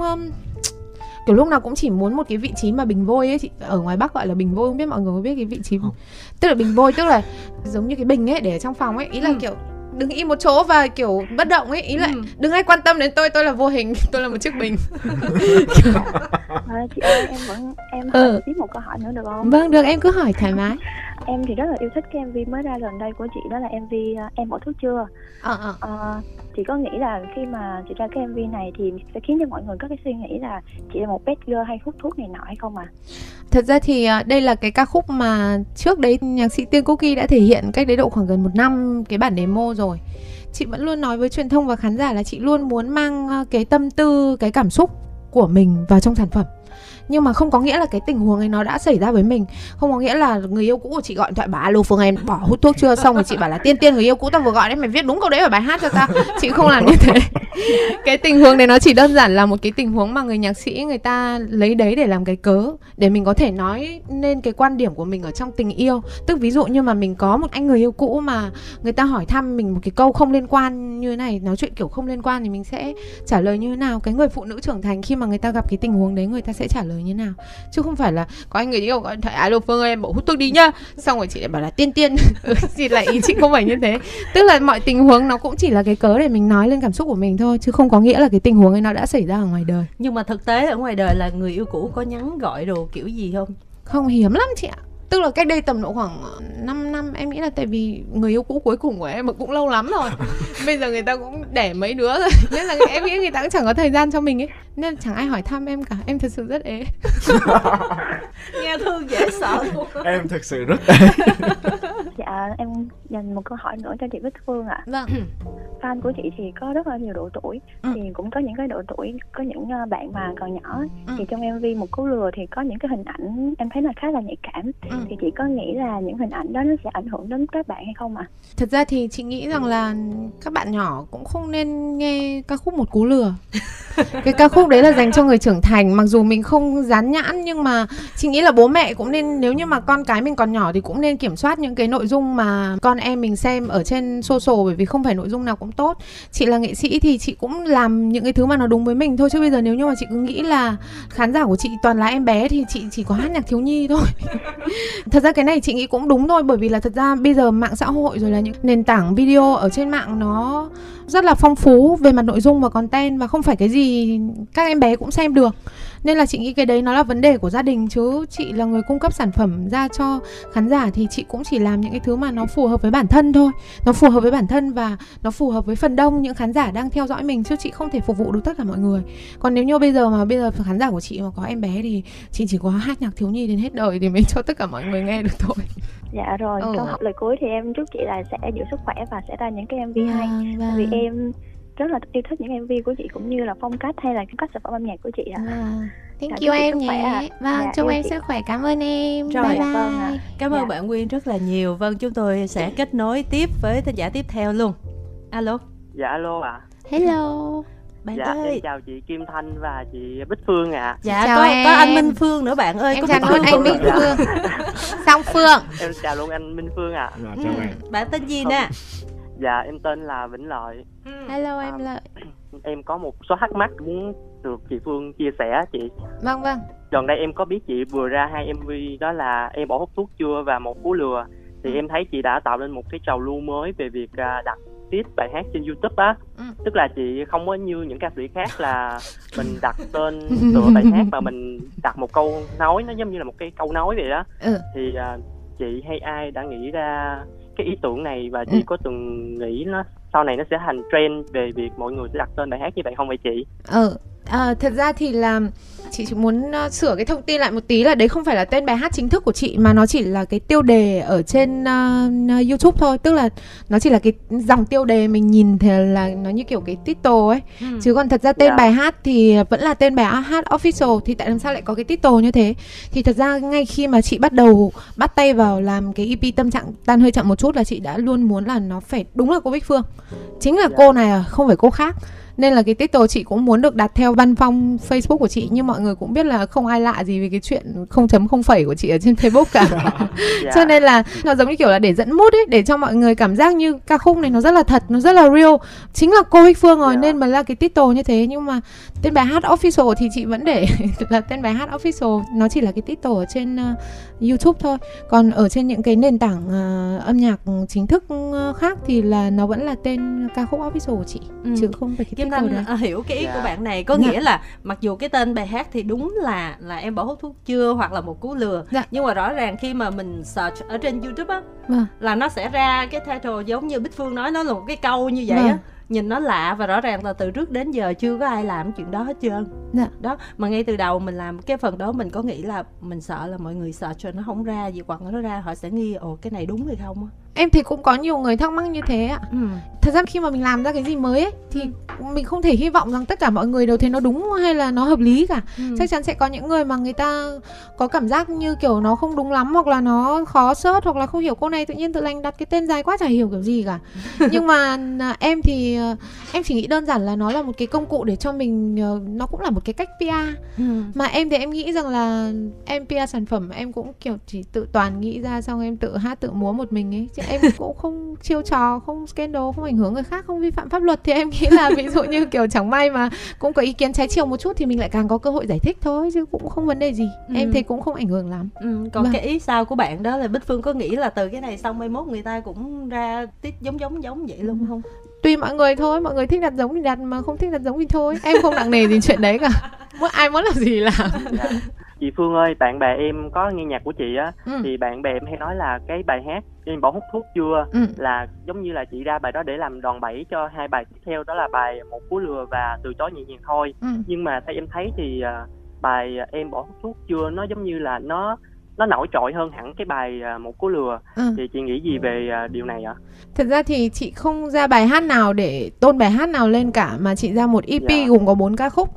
kiểu lúc nào cũng chỉ muốn một cái vị trí mà bình vôi ấy chị ở ngoài bắc gọi là bình vôi không biết mọi người có biết cái vị trí không? tức là bình vôi tức là giống như cái bình ấy để ở trong phòng ấy ý là ừ. kiểu đứng im một chỗ và kiểu bất động ấy ý là ừ. đừng ai quan tâm đến tôi tôi là vô hình tôi là một chiếc bình à, chị ơi em vẫn em hỏi ừ. tiếp một câu hỏi nữa được không vâng được em cứ hỏi thoải mái em thì rất là yêu thích cái mv mới ra gần đây của chị đó là mv à, em bỏ thuốc chưa. À, à. Uh, chị có nghĩ là khi mà chị ra cái mv này thì sẽ khiến cho mọi người có cái suy nghĩ là chị là một bad girl hay hút thuốc này nọ hay không à thật ra thì uh, đây là cái ca khúc mà trước đấy nhạc sĩ tiên cookie đã thể hiện cách đấy độ khoảng gần một năm cái bản demo rồi. Chị vẫn luôn nói với truyền thông và khán giả là chị luôn muốn mang uh, cái tâm tư cái cảm xúc của mình vào trong sản phẩm nhưng mà không có nghĩa là cái tình huống ấy nó đã xảy ra với mình. Không có nghĩa là người yêu cũ của chị gọi điện thoại bảo alo phương em bỏ hút thuốc chưa? Xong rồi chị bảo là, tiên tiên, người yêu cũ tao vừa gọi đấy, mày viết đúng câu đấy vào bài hát cho tao. Chị không làm như thế. Cái tình huống đấy nó chỉ đơn giản là một cái tình huống mà người nhạc sĩ, người ta lấy đấy để làm cái cớ, để mình có thể nói nên cái quan điểm của mình ở trong tình yêu. Tức ví dụ như mà mình có một anh người yêu cũ mà người ta hỏi thăm mình một cái câu không liên quan như thế này, nói chuyện kiểu không liên quan thì mình sẽ trả lời như thế nào? Cái người phụ nữ trưởng thành khi mà người ta gặp cái tình huống đấy, người ta sẽ trả lời như nào. Chứ không phải là có anh người yêu gọi thoại alo phương ơi em bỏ hút thuốc đi nhá. Xong rồi chị lại bảo là tiên tiên. Chị lại ý chị không phải như thế. Tức là mọi tình huống nó cũng chỉ là cái cớ để mình nói lên cảm xúc của mình thôi chứ không có nghĩa là cái tình huống ấy nó đã xảy ra ở ngoài đời. Nhưng mà thực tế ở ngoài đời là người yêu cũ có nhắn gọi đồ kiểu gì không? Không hiếm lắm chị ạ tức là cách đây tầm độ khoảng 5 năm em nghĩ là tại vì người yêu cũ cuối cùng của em mà cũng lâu lắm rồi. Bây giờ người ta cũng đẻ mấy đứa rồi. Nên là em nghĩ người ta cũng chẳng có thời gian cho mình ấy. Nên chẳng ai hỏi thăm em cả. Em thật sự rất ế. Nghe thương dễ sợ luôn em thật sự rất ế. Dạ em dành một câu hỏi nữa cho chị Bích Phương ạ. Vâng. Fan của chị thì có rất là nhiều độ tuổi ừ. thì cũng có những cái độ tuổi có những ờ, bạn mà còn nhỏ ừ. thì trong MV một cú lừa thì có những cái hình ảnh em thấy là khá là nhạy cảm. Ừ. thì chị có nghĩ là những hình ảnh đó nó sẽ ảnh hưởng đến các bạn hay không ạ? À? Thật ra thì chị nghĩ rằng là các bạn nhỏ cũng không nên nghe ca khúc một cú lừa cái ca khúc đấy là dành cho người trưởng thành mặc dù mình không dán nhãn nhưng mà chị nghĩ là bố mẹ cũng nên nếu như mà con cái mình còn nhỏ thì cũng nên kiểm soát những cái nội dung mà con em mình xem ở trên social bởi vì không phải nội dung nào cũng tốt chị là nghệ sĩ thì chị cũng làm những cái thứ mà nó đúng với mình thôi chứ bây giờ nếu như mà chị cứ nghĩ là khán giả của chị toàn là em bé thì chị chỉ có hát nhạc thiếu nhi thôi thật ra cái này chị nghĩ cũng đúng thôi, bởi vì là thật ra bây giờ mạng xã hội rồi là những nền tảng video ở trên mạng nó rất là phong phú về mặt nội dung và content và không phải cái gì các em bé cũng xem được nên là chị nghĩ cái đấy nó là vấn đề của gia đình chứ. Chị là người cung cấp sản phẩm ra cho khán giả thì chị cũng chỉ làm những cái thứ mà nó phù hợp với bản thân thôi. Nó phù hợp với bản thân và nó phù hợp với phần đông những khán giả đang theo dõi mình chứ chị không thể phục vụ được tất cả mọi người. Còn nếu như bây giờ mà bây giờ khán giả của chị mà có em bé thì chị chỉ có hát nhạc thiếu nhi đến hết đời thì mới cho tất cả mọi người nghe được thôi. Dạ rồi ừ. câu hỏi lời cuối thì em chúc chị là sẽ giữ sức khỏe và sẽ ra những cái mv hay vâng. vì em rất là yêu thích những MV của chị cũng như là phong cách hay là cái cách sản phẩm âm nhạc của chị ạ. À. Thank you em nhé. À. Vâng, dạ, chúc em sức khỏe. Cảm ơn em. Rồi, bye bye. Vâng à. Cảm ơn dạ. bạn Nguyên rất là nhiều. Vâng, chúng tôi sẽ kết nối tiếp với thính giả tiếp theo luôn. Alo. Dạ alo ạ. À. Hello. Bạn dạ, ơi. em chào chị Kim Thanh và chị Bích Phương ạ. À. Dạ, chào có, em. có anh Minh Phương nữa bạn ơi. Em chào luôn anh Minh Phương. Song Phương. Em chào luôn anh Minh Phương ạ. À. Dạ, chào ừ. bạn. Bạn tên gì nè? Dạ, em tên là Vĩnh Lợi. Hello em Lợi em có một số thắc mắc muốn được chị Phương chia sẻ chị. Vâng vâng. Gần đây em có biết chị vừa ra hai MV đó là em bỏ hút thuốc chưa và một cú lừa thì ừ. em thấy chị đã tạo nên một cái trào lưu mới về việc à, đặt tiếp bài hát trên youtube á ừ. tức là chị không có như những ca sĩ khác là mình đặt tên tựa bài hát mà mình đặt một câu nói nó giống như là một cái câu nói vậy đó ừ. thì uh, chị hay ai đã nghĩ ra cái ý tưởng này và chị ừ. có từng nghĩ nó sau này nó sẽ thành trend về việc mọi người sẽ đặt tên bài hát như vậy không vậy chị? Ừ, à, thật ra thì là chị chỉ muốn uh, sửa cái thông tin lại một tí là đấy không phải là tên bài hát chính thức của chị mà nó chỉ là cái tiêu đề ở trên uh, YouTube thôi tức là nó chỉ là cái dòng tiêu đề mình nhìn thì là nó như kiểu cái title ấy ừ. chứ còn thật ra tên yeah. Dạ. bài hát thì vẫn là tên bài hát official thì tại làm sao lại có cái title như thế thì thật ra ngay khi mà chị bắt đầu bắt tay vào làm cái EP tâm trạng tan hơi chậm một chút là chị đã luôn muốn là nó phải đúng là cô Bích Phương chính là yeah. Dạ. cô này à không phải cô khác nên là cái title chị cũng muốn được đặt theo văn phong Facebook của chị nhưng mọi người cũng biết là không ai lạ gì về cái chuyện không chấm không phẩy của chị ở trên Facebook cả yeah. Dạ. cho nên là nó giống như kiểu là để dẫn mút ấy để cho mọi người cảm giác như ca khúc này nó rất là thật nó rất là real chính là cô Bích Phương rồi yeah. Dạ. nên mà là cái title như thế nhưng mà tên bài hát official thì chị vẫn để là tên bài hát official nó chỉ là cái title ở trên uh, YouTube thôi còn ở trên những cái nền tảng uh, âm nhạc chính thức uh, khác thì là nó vẫn là tên ca khúc official của chị ừ. chứ không phải cái Kim Thanh đấy. hiểu cái ý yeah. của dạ. bạn này có yeah. nghĩa là mặc dù cái tên bài hát thì đúng là là em bỏ hút thuốc chưa hoặc là một cú lừa yeah. Dạ. nhưng mà rõ ràng khi mà mình search ở trên YouTube á yeah. là nó sẽ ra cái title giống như Bích Phương nói nó là một cái câu như vậy á nhìn nó lạ và rõ ràng là từ trước đến giờ chưa có ai làm chuyện đó hết trơn dạ. đó mà ngay từ đầu mình làm cái phần đó mình có nghĩ là mình sợ là mọi người sợ cho nó không ra gì hoặc nó ra họ sẽ nghi ồ cái này đúng hay không á em thì cũng có nhiều người thắc mắc như thế ạ ừ. thật ra khi mà mình làm ra cái gì mới ấy thì ừ. mình không thể hy vọng rằng tất cả mọi người đều thấy nó đúng hay là nó hợp lý cả ừ. chắc chắn sẽ có những người mà người ta có cảm giác như kiểu nó không đúng lắm hoặc là nó khó search hoặc là không hiểu cô này tự nhiên tự lành đặt cái tên dài quá chả hiểu kiểu gì cả nhưng mà à, em thì à, em chỉ nghĩ đơn giản là nó là một cái công cụ để cho mình ờ, nó cũng là một cái cách PR ừ. mà em thì em nghĩ rằng là em PR sản phẩm em cũng kiểu chỉ tự toàn nghĩ ra xong em tự hát tự múa một mình ấy em cũng không chiêu trò không scandal không ảnh hưởng người khác không vi phạm pháp luật thì em nghĩ là ví dụ như kiểu chẳng may mà cũng có ý kiến trái chiều một chút thì mình lại càng có cơ hội giải thích thôi chứ cũng không vấn đề gì. Ừ. em thấy cũng không ảnh hưởng lắm. Ừ, còn vâng. cái ý sao của bạn đó là bích phương có nghĩ là từ cái này xong mai mốt người ta cũng ra tiết giống giống giống vậy luôn không? Tùy mọi người thôi mọi người thích đặt giống thì đặt mà không thích đặt giống thì thôi. Em không nặng nề gì chuyện đấy cả. Muốn ai muốn làm gì làm. Dạ chị Phương ơi bạn bè em có nghe nhạc của chị á ừ. thì bạn bè em hay nói là cái bài hát em bỏ hút thuốc chưa ừ. là giống như là chị ra bài đó để làm đòn bẩy cho hai bài tiếp theo đó là bài một cú lừa và từ chối nhẹ nhàng thôi ừ. nhưng mà theo em thấy thì uh, bài em bỏ hút thuốc chưa nó giống như là nó nó nổi trội hơn hẳn cái bài uh, một cú lừa ừ. thì chị nghĩ gì về điều này ạ? Thật ra thì chị không ra bài hát nào để tôn bài hát nào lên cả mà chị ra một EP. Dạ. gồm có bốn ca khúc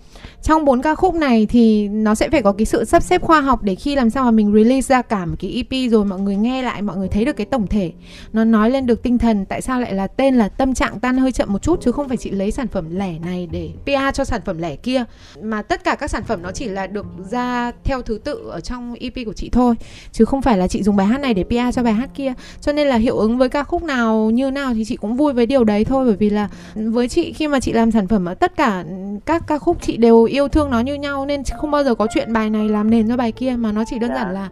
trong bốn ca khúc này thì nó sẽ phải có cái sự sắp xếp khoa học để khi làm sao mà mình release ra cả một cái EP rồi mọi người nghe lại, mọi người thấy được cái tổng thể. Nó nói lên được tinh thần, tại sao lại là tên là tâm trạng tan hơi chậm một chút, chứ không phải chị lấy sản phẩm lẻ này để PR cho sản phẩm lẻ kia. Mà tất cả các sản phẩm nó chỉ là được ra theo thứ tự ở trong EP của chị thôi, chứ không phải là chị dùng bài hát này để PR cho bài hát kia. Cho nên là hiệu ứng với ca khúc nào như nào thì chị cũng vui với điều đấy thôi, bởi vì là với chị, khi mà chị làm sản phẩm tất cả các ca khúc chị đều yêu thương nó như nhau nên không bao giờ có chuyện bài này làm nền cho bài kia mà nó chỉ đơn giản dạ. là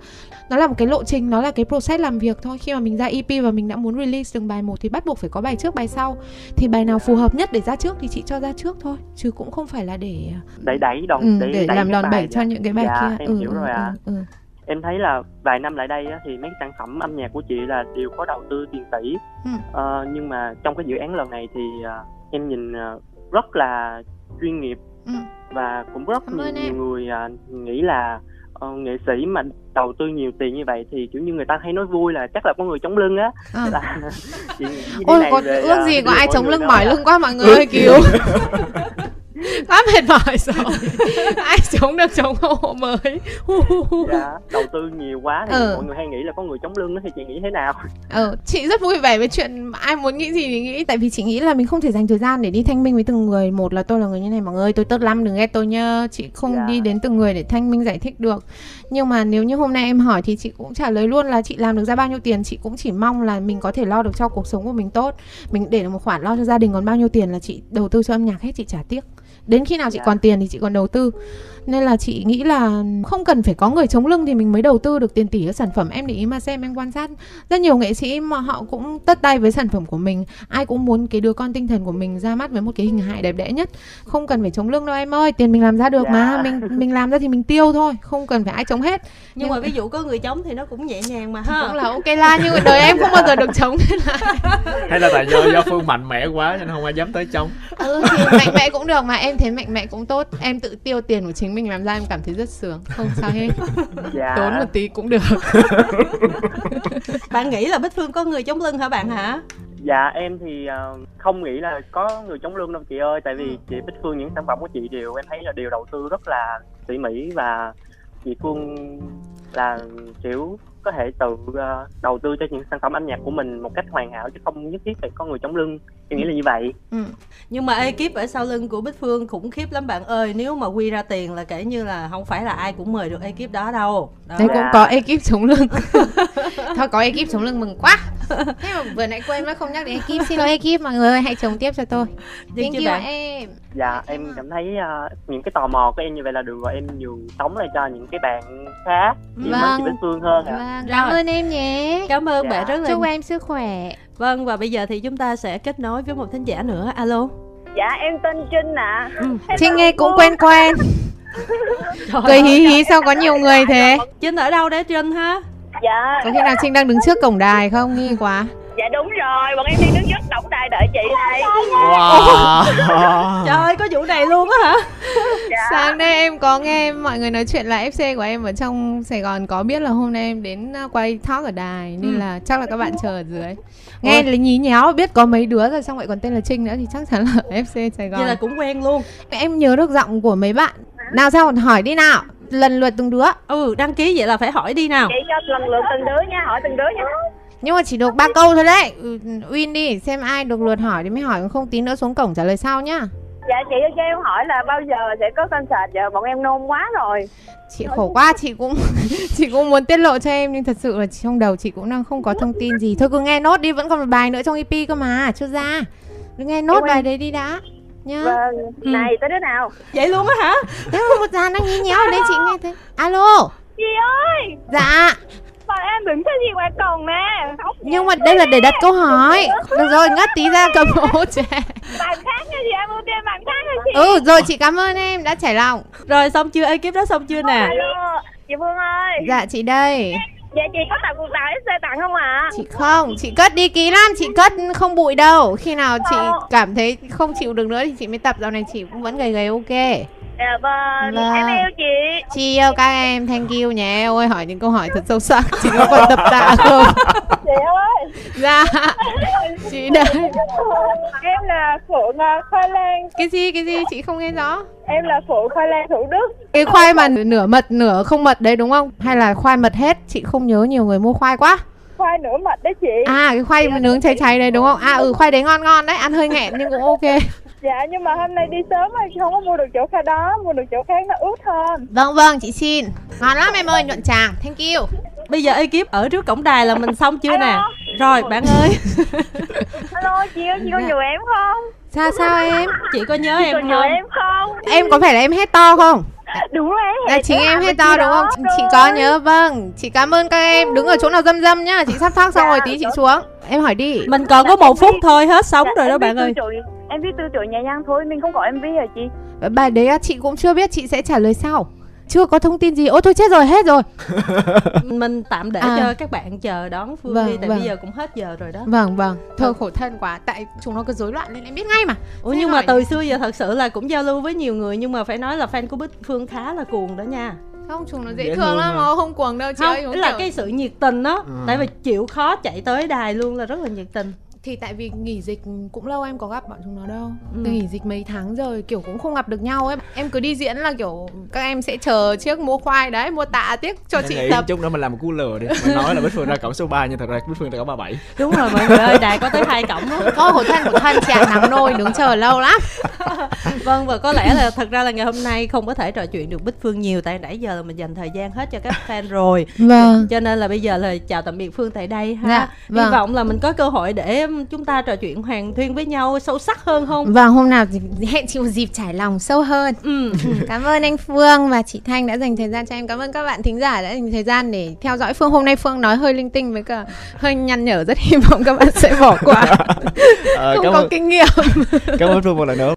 nó là một cái lộ trình nó là cái process làm việc thôi khi mà mình ra EP và mình đã muốn release từng bài một thì bắt buộc phải có bài trước bài sau thì bài nào phù hợp nhất để ra trước thì chị cho ra trước thôi chứ cũng không phải là để đẩy đẩy đòn ừ, để đẩy làm đòn bẩy cho những cái bài dạ, kia em ừ, hiểu ừ, rồi ừ, à. ừ, ừ. em thấy là vài năm lại đây á, thì mấy sản phẩm âm nhạc của chị là đều có đầu tư tiền tỷ ừ. uh, nhưng mà trong cái dự án lần này thì uh, em nhìn uh, rất là chuyên nghiệp ừ. Và cũng rất nhiều, nhiều người à, nghĩ là uh, nghệ sĩ mà đầu tư nhiều tiền như vậy thì kiểu như người ta hay nói vui là chắc là có người chống lưng á. À. là ôi còn ước à, gì có ai chống lưng mỏi lưng quá mọi người ơi cứu quá mệt mỏi rồi. Ai chống được chống hộ mới? Dạ đầu tư nhiều quá thì ừ. mọi người hay nghĩ là có người chống lưng đó thì chị nghĩ thế nào? Ừ chị rất vui vẻ với chuyện ai muốn nghĩ gì thì nghĩ tại vì chị nghĩ là mình không thể dành thời gian để đi thanh minh với từng người. Một là tôi là người như này mọi người tôi tốt lắm đừng ghét tôi nhá. Chị không dạ. đi đến từng người để thanh minh giải thích được. Nhưng mà nếu như hôm nay em hỏi thì chị cũng trả lời luôn là chị làm được ra bao nhiêu tiền. Chị cũng chỉ mong là mình có thể lo được cho cuộc sống của mình tốt. Mình để được một khoản lo cho gia đình còn bao nhiêu tiền là chị đầu tư cho âm nhạc hết chị trả tiếc đến khi nào chị còn tiền thì chị còn đầu tư nên là chị nghĩ là không cần phải có người chống lưng thì mình mới đầu tư được tiền tỷ ở sản phẩm. Em để ý mà xem em quan sát. Rất nhiều nghệ sĩ mà họ cũng tất tay với sản phẩm của mình. Ai cũng muốn cái đứa con tinh thần của mình ra mắt với một cái hình hài đẹp đẽ nhất. Không cần phải chống lưng đâu em ơi tiền mình làm ra được dạ. mà mình mình làm ra thì mình tiêu thôi không cần phải ai chống hết. Nhưng, nhưng mà ví dụ có người chống thì nó cũng nhẹ nhàng mà ha. Cũng là ok la nhưng mà đời em không bao giờ được chống hay là tại do do phương mạnh mẽ quá nên không ai dám tới chống. Ừ thì mạnh mẽ cũng được mà em thấy mạnh mẽ cũng tốt. Em tự tiêu tiền của chính mình làm ra em cảm thấy rất sướng. Không sao hết. Dạ. tốn một tí cũng được. Bạn nghĩ là bích phương có người chống lưng hả bạn hả? Dạ em thì uh, không nghĩ là có người chống lưng đâu chị ơi. Tại vì chị bích phương những sản phẩm của chị đều em thấy là đều đầu tư rất là tỉ mỉ và chị phương là kiểu có thể tự uh, đầu tư cho những sản phẩm âm nhạc của mình một cách hoàn hảo chứ không nhất thiết phải có người chống lưng. Em nghĩ là như vậy. Ừ. nhưng mà ekip ở sau lưng của bích phương khủng khiếp lắm bạn ơi. Nếu mà quy ra tiền là kể như là không phải là ai cũng mời được ekip đó đâu. Đó. đây cũng có ekip chống lưng. Thôi có ekip chống lưng mừng quá thế mà vừa nãy quên mất không nhắc đến ekip. Xin lỗi ekip mọi người ơi hãy chống tiếp cho tôi. Thank you bạn. em. Dạ em cảm thấy uh, những cái tò mò của em như vậy là được rồi. Em nhường sống lại cho những cái bạn khác thì vâng. chị Bích Phương hơn ạ. Vâng. cảm ơn em nhé. Cảm ơn dạ. bạn rất là chúc em sức khỏe. Vâng và bây giờ thì chúng ta sẽ kết nối với một thính giả nữa. Alo. Dạ em tên trinh ạ. À. ừ. trinh nghe cũng quen quen. Cười hí hí sao có nhiều người thế? Trinh ở đâu đấy trinh ha dạ. Có khi nào trinh đang đứng trước cổng đài không? Nghi quá. Dạ đúng rồi. Bọn em đang đứng trước tổng đài đợi chị đây wow. Trời ơi có vụ này luôn á hả? Dạ. sáng nay em có nghe mọi người nói chuyện là fc của em ở trong sài gòn có biết là hôm nay em đến ờ, quay talk ở đài nên ừ. là chắc là các bạn chờ ở dưới. Nghe là nhí nhéo biết có mấy đứa rồi xong vậy còn tên là trinh nữa thì chắc chắn là fc sài gòn vậy là cũng quen luôn. Em nhớ được giọng của mấy bạn. Nào sao hỏi đi nào lần lượt từng đứa. Ừ đăng ký vậy là phải hỏi đi nào. Chị cho lần lượt từng đứa nha hỏi từng đứa nha. Nhưng mà chỉ được ba câu thôi đấy. Ừ, Win đi xem ai được lượt hỏi thì mới hỏi không tí nữa xuống cổng trả lời sau nhá. Dạ chị cho em hỏi là bao giờ sẽ có concert? Giờ bọn em nôn quá rồi. Chị khổ quá chị cũng chị cũng muốn tiết lộ cho em nhưng thật sự là trong đầu chị cũng đang không có thông tin gì. Thôi cứ nghe nốt đi vẫn còn một bài nữa trong ep cơ mà chưa ra. Cứ nghe nốt em bài đấy đi đã nhá. Vâng ừ. này tới đứa nào? Vậy luôn á hả? Thế mà một dàn đang nhí nhéo ở đây chị nghe thấy. Alo. Chị ơi! Dạ. Bọn em đứng cái gì ngoài cổng nè. Nhưng mà đây là để đặt câu hỏi. Được rồi ngắt tí ra cầm ổ trẻ Bạn khác nha chị em ưu tiên bạn khác nha chị. Ừ rồi chị cảm ơn em đã trải lòng. Rồi xong chưa? Ekip đó xong chưa nè? Alo chị Phương ơi. Dạ chị đây Dạ chị có tặng cuộc đào xe tặng không ạ? À? Chị không, chị cất đi ký lắm, chị cất không bụi đâu Khi nào chị cảm thấy không chịu được nữa thì chị mới tập Dạo này chị cũng vẫn gầy gầy ok Dạ vâng, vâng, em yêu chị Chị yêu các em, thank you nhé Ôi hỏi những câu hỏi thật sâu sắc Chị có còn tập tạ không? Chị ơi Dạ. Chị đây Em là Phượng à, Khoai Lang. Cái gì, cái gì? Chị không nghe rõ. Em là Phượng Khoai Lang Thủ Đức. Cái khoai mà nửa mật, nửa không mật đấy đúng không? Hay là khoai mật hết? Chị không nhớ nhiều người mua khoai quá. Khoai nửa mật đấy chị. À cái khoai mà nướng cháy cháy đấy đúng không? À ừ khoai đấy ngon ngon đấy, ăn hơi nghẹn nhưng cũng ok. Dạ nhưng mà hôm nay đi sớm thì không có mua được chỗ khai đó Mua được chỗ khác nó ướt hơn. Vâng vâng chị xin. Ngon lắm em ơi nhuận tràng. Thank you Bây giờ ekip ở trước cổng đài là mình xong chưa nè? Rồi bạn ơi. Alo chị ơi chị có nhớ em không? Sao sao em? Chị có nhớ chị em có không? em không? Em có phải là em hét to không? Đúng rồi là chính em hết to đúng không? Rồi. chị có nhớ vâng. Chị cảm ơn các em. Đứng ở chỗ nào dâm dâm nhá. Chị sắp thác xong dạ, rồi tí chị xuống. Em hỏi đi. Mình còn có một phút thôi hết sống dạ, rồi đó bạn ơi. em viết tư tưởng nhẹ nhàng thôi. Mình không có mv hả chị? Bài đấy chị cũng chưa biết. Chị sẽ trả lời sau chưa có thông tin gì. Ôi thôi chết rồi hết rồi. Mình tạm để à. cho các bạn chờ đón phương vâng, đi tại vâng. bây giờ cũng hết giờ rồi đó. Vâng vâng. Thôi vâng. khổ thân quá. Tại chúng nó cứ rối loạn nên em biết ngay mà. Ủa nhưng mà từ xưa giờ thật sự là cũng giao lưu với nhiều người nhưng mà phải nói là fan của bích phương khá là cuồng đó nha. Không chúng nó dễ, dễ thương lắm mà không cuồng đâu chị không, ơi không là kiểu... cái sự nhiệt tình đó ừ. tại vì chịu khó chạy tới đài luôn là rất là nhiệt tình thì tại vì nghỉ dịch cũng lâu em có gặp bọn chúng nó đâu. Ừ. nghỉ dịch mấy tháng rồi kiểu cũng không gặp được nhau ấy. Em cứ đi diễn là kiểu các em sẽ chờ chiếc mua khoai đấy mua tạ tiếc cho chị tập. chút nữa mình làm một cú lừa đi. Mình nói là bích phương ra cổng số 3 nhưng thật ra bích phương ra cổng 37 đúng rồi mọi người ơi đài có tới hai cổng đó. Có hổ thân của thân chạm nắng nôi đứng chờ lâu lắm. Vâng và có lẽ là thật ra là ngày hôm nay không có thể trò chuyện được bích phương nhiều tại nãy giờ là mình dành thời gian hết cho các fan rồi. Vâng. cho nên là bây giờ là chào tạm biệt phương tại đây ha. Dạ, vâng. hy vọng là mình có cơ hội để chúng ta trò chuyện hoàng thuyên với nhau sâu sắc hơn không? Vâng hôm nào hẹn chị một dịp trải lòng sâu hơn. Ừ. ừ. cảm ơn anh phương và chị thanh đã dành thời gian cho em. Cảm ơn các bạn thính giả đã dành thời gian để theo dõi phương. Hôm nay phương nói hơi linh tinh với cả hơi nhăn nhở rất hy vọng các bạn sẽ bỏ qua. À, không có ơn, kinh nghiệm. Cảm ơn phương một lần nữa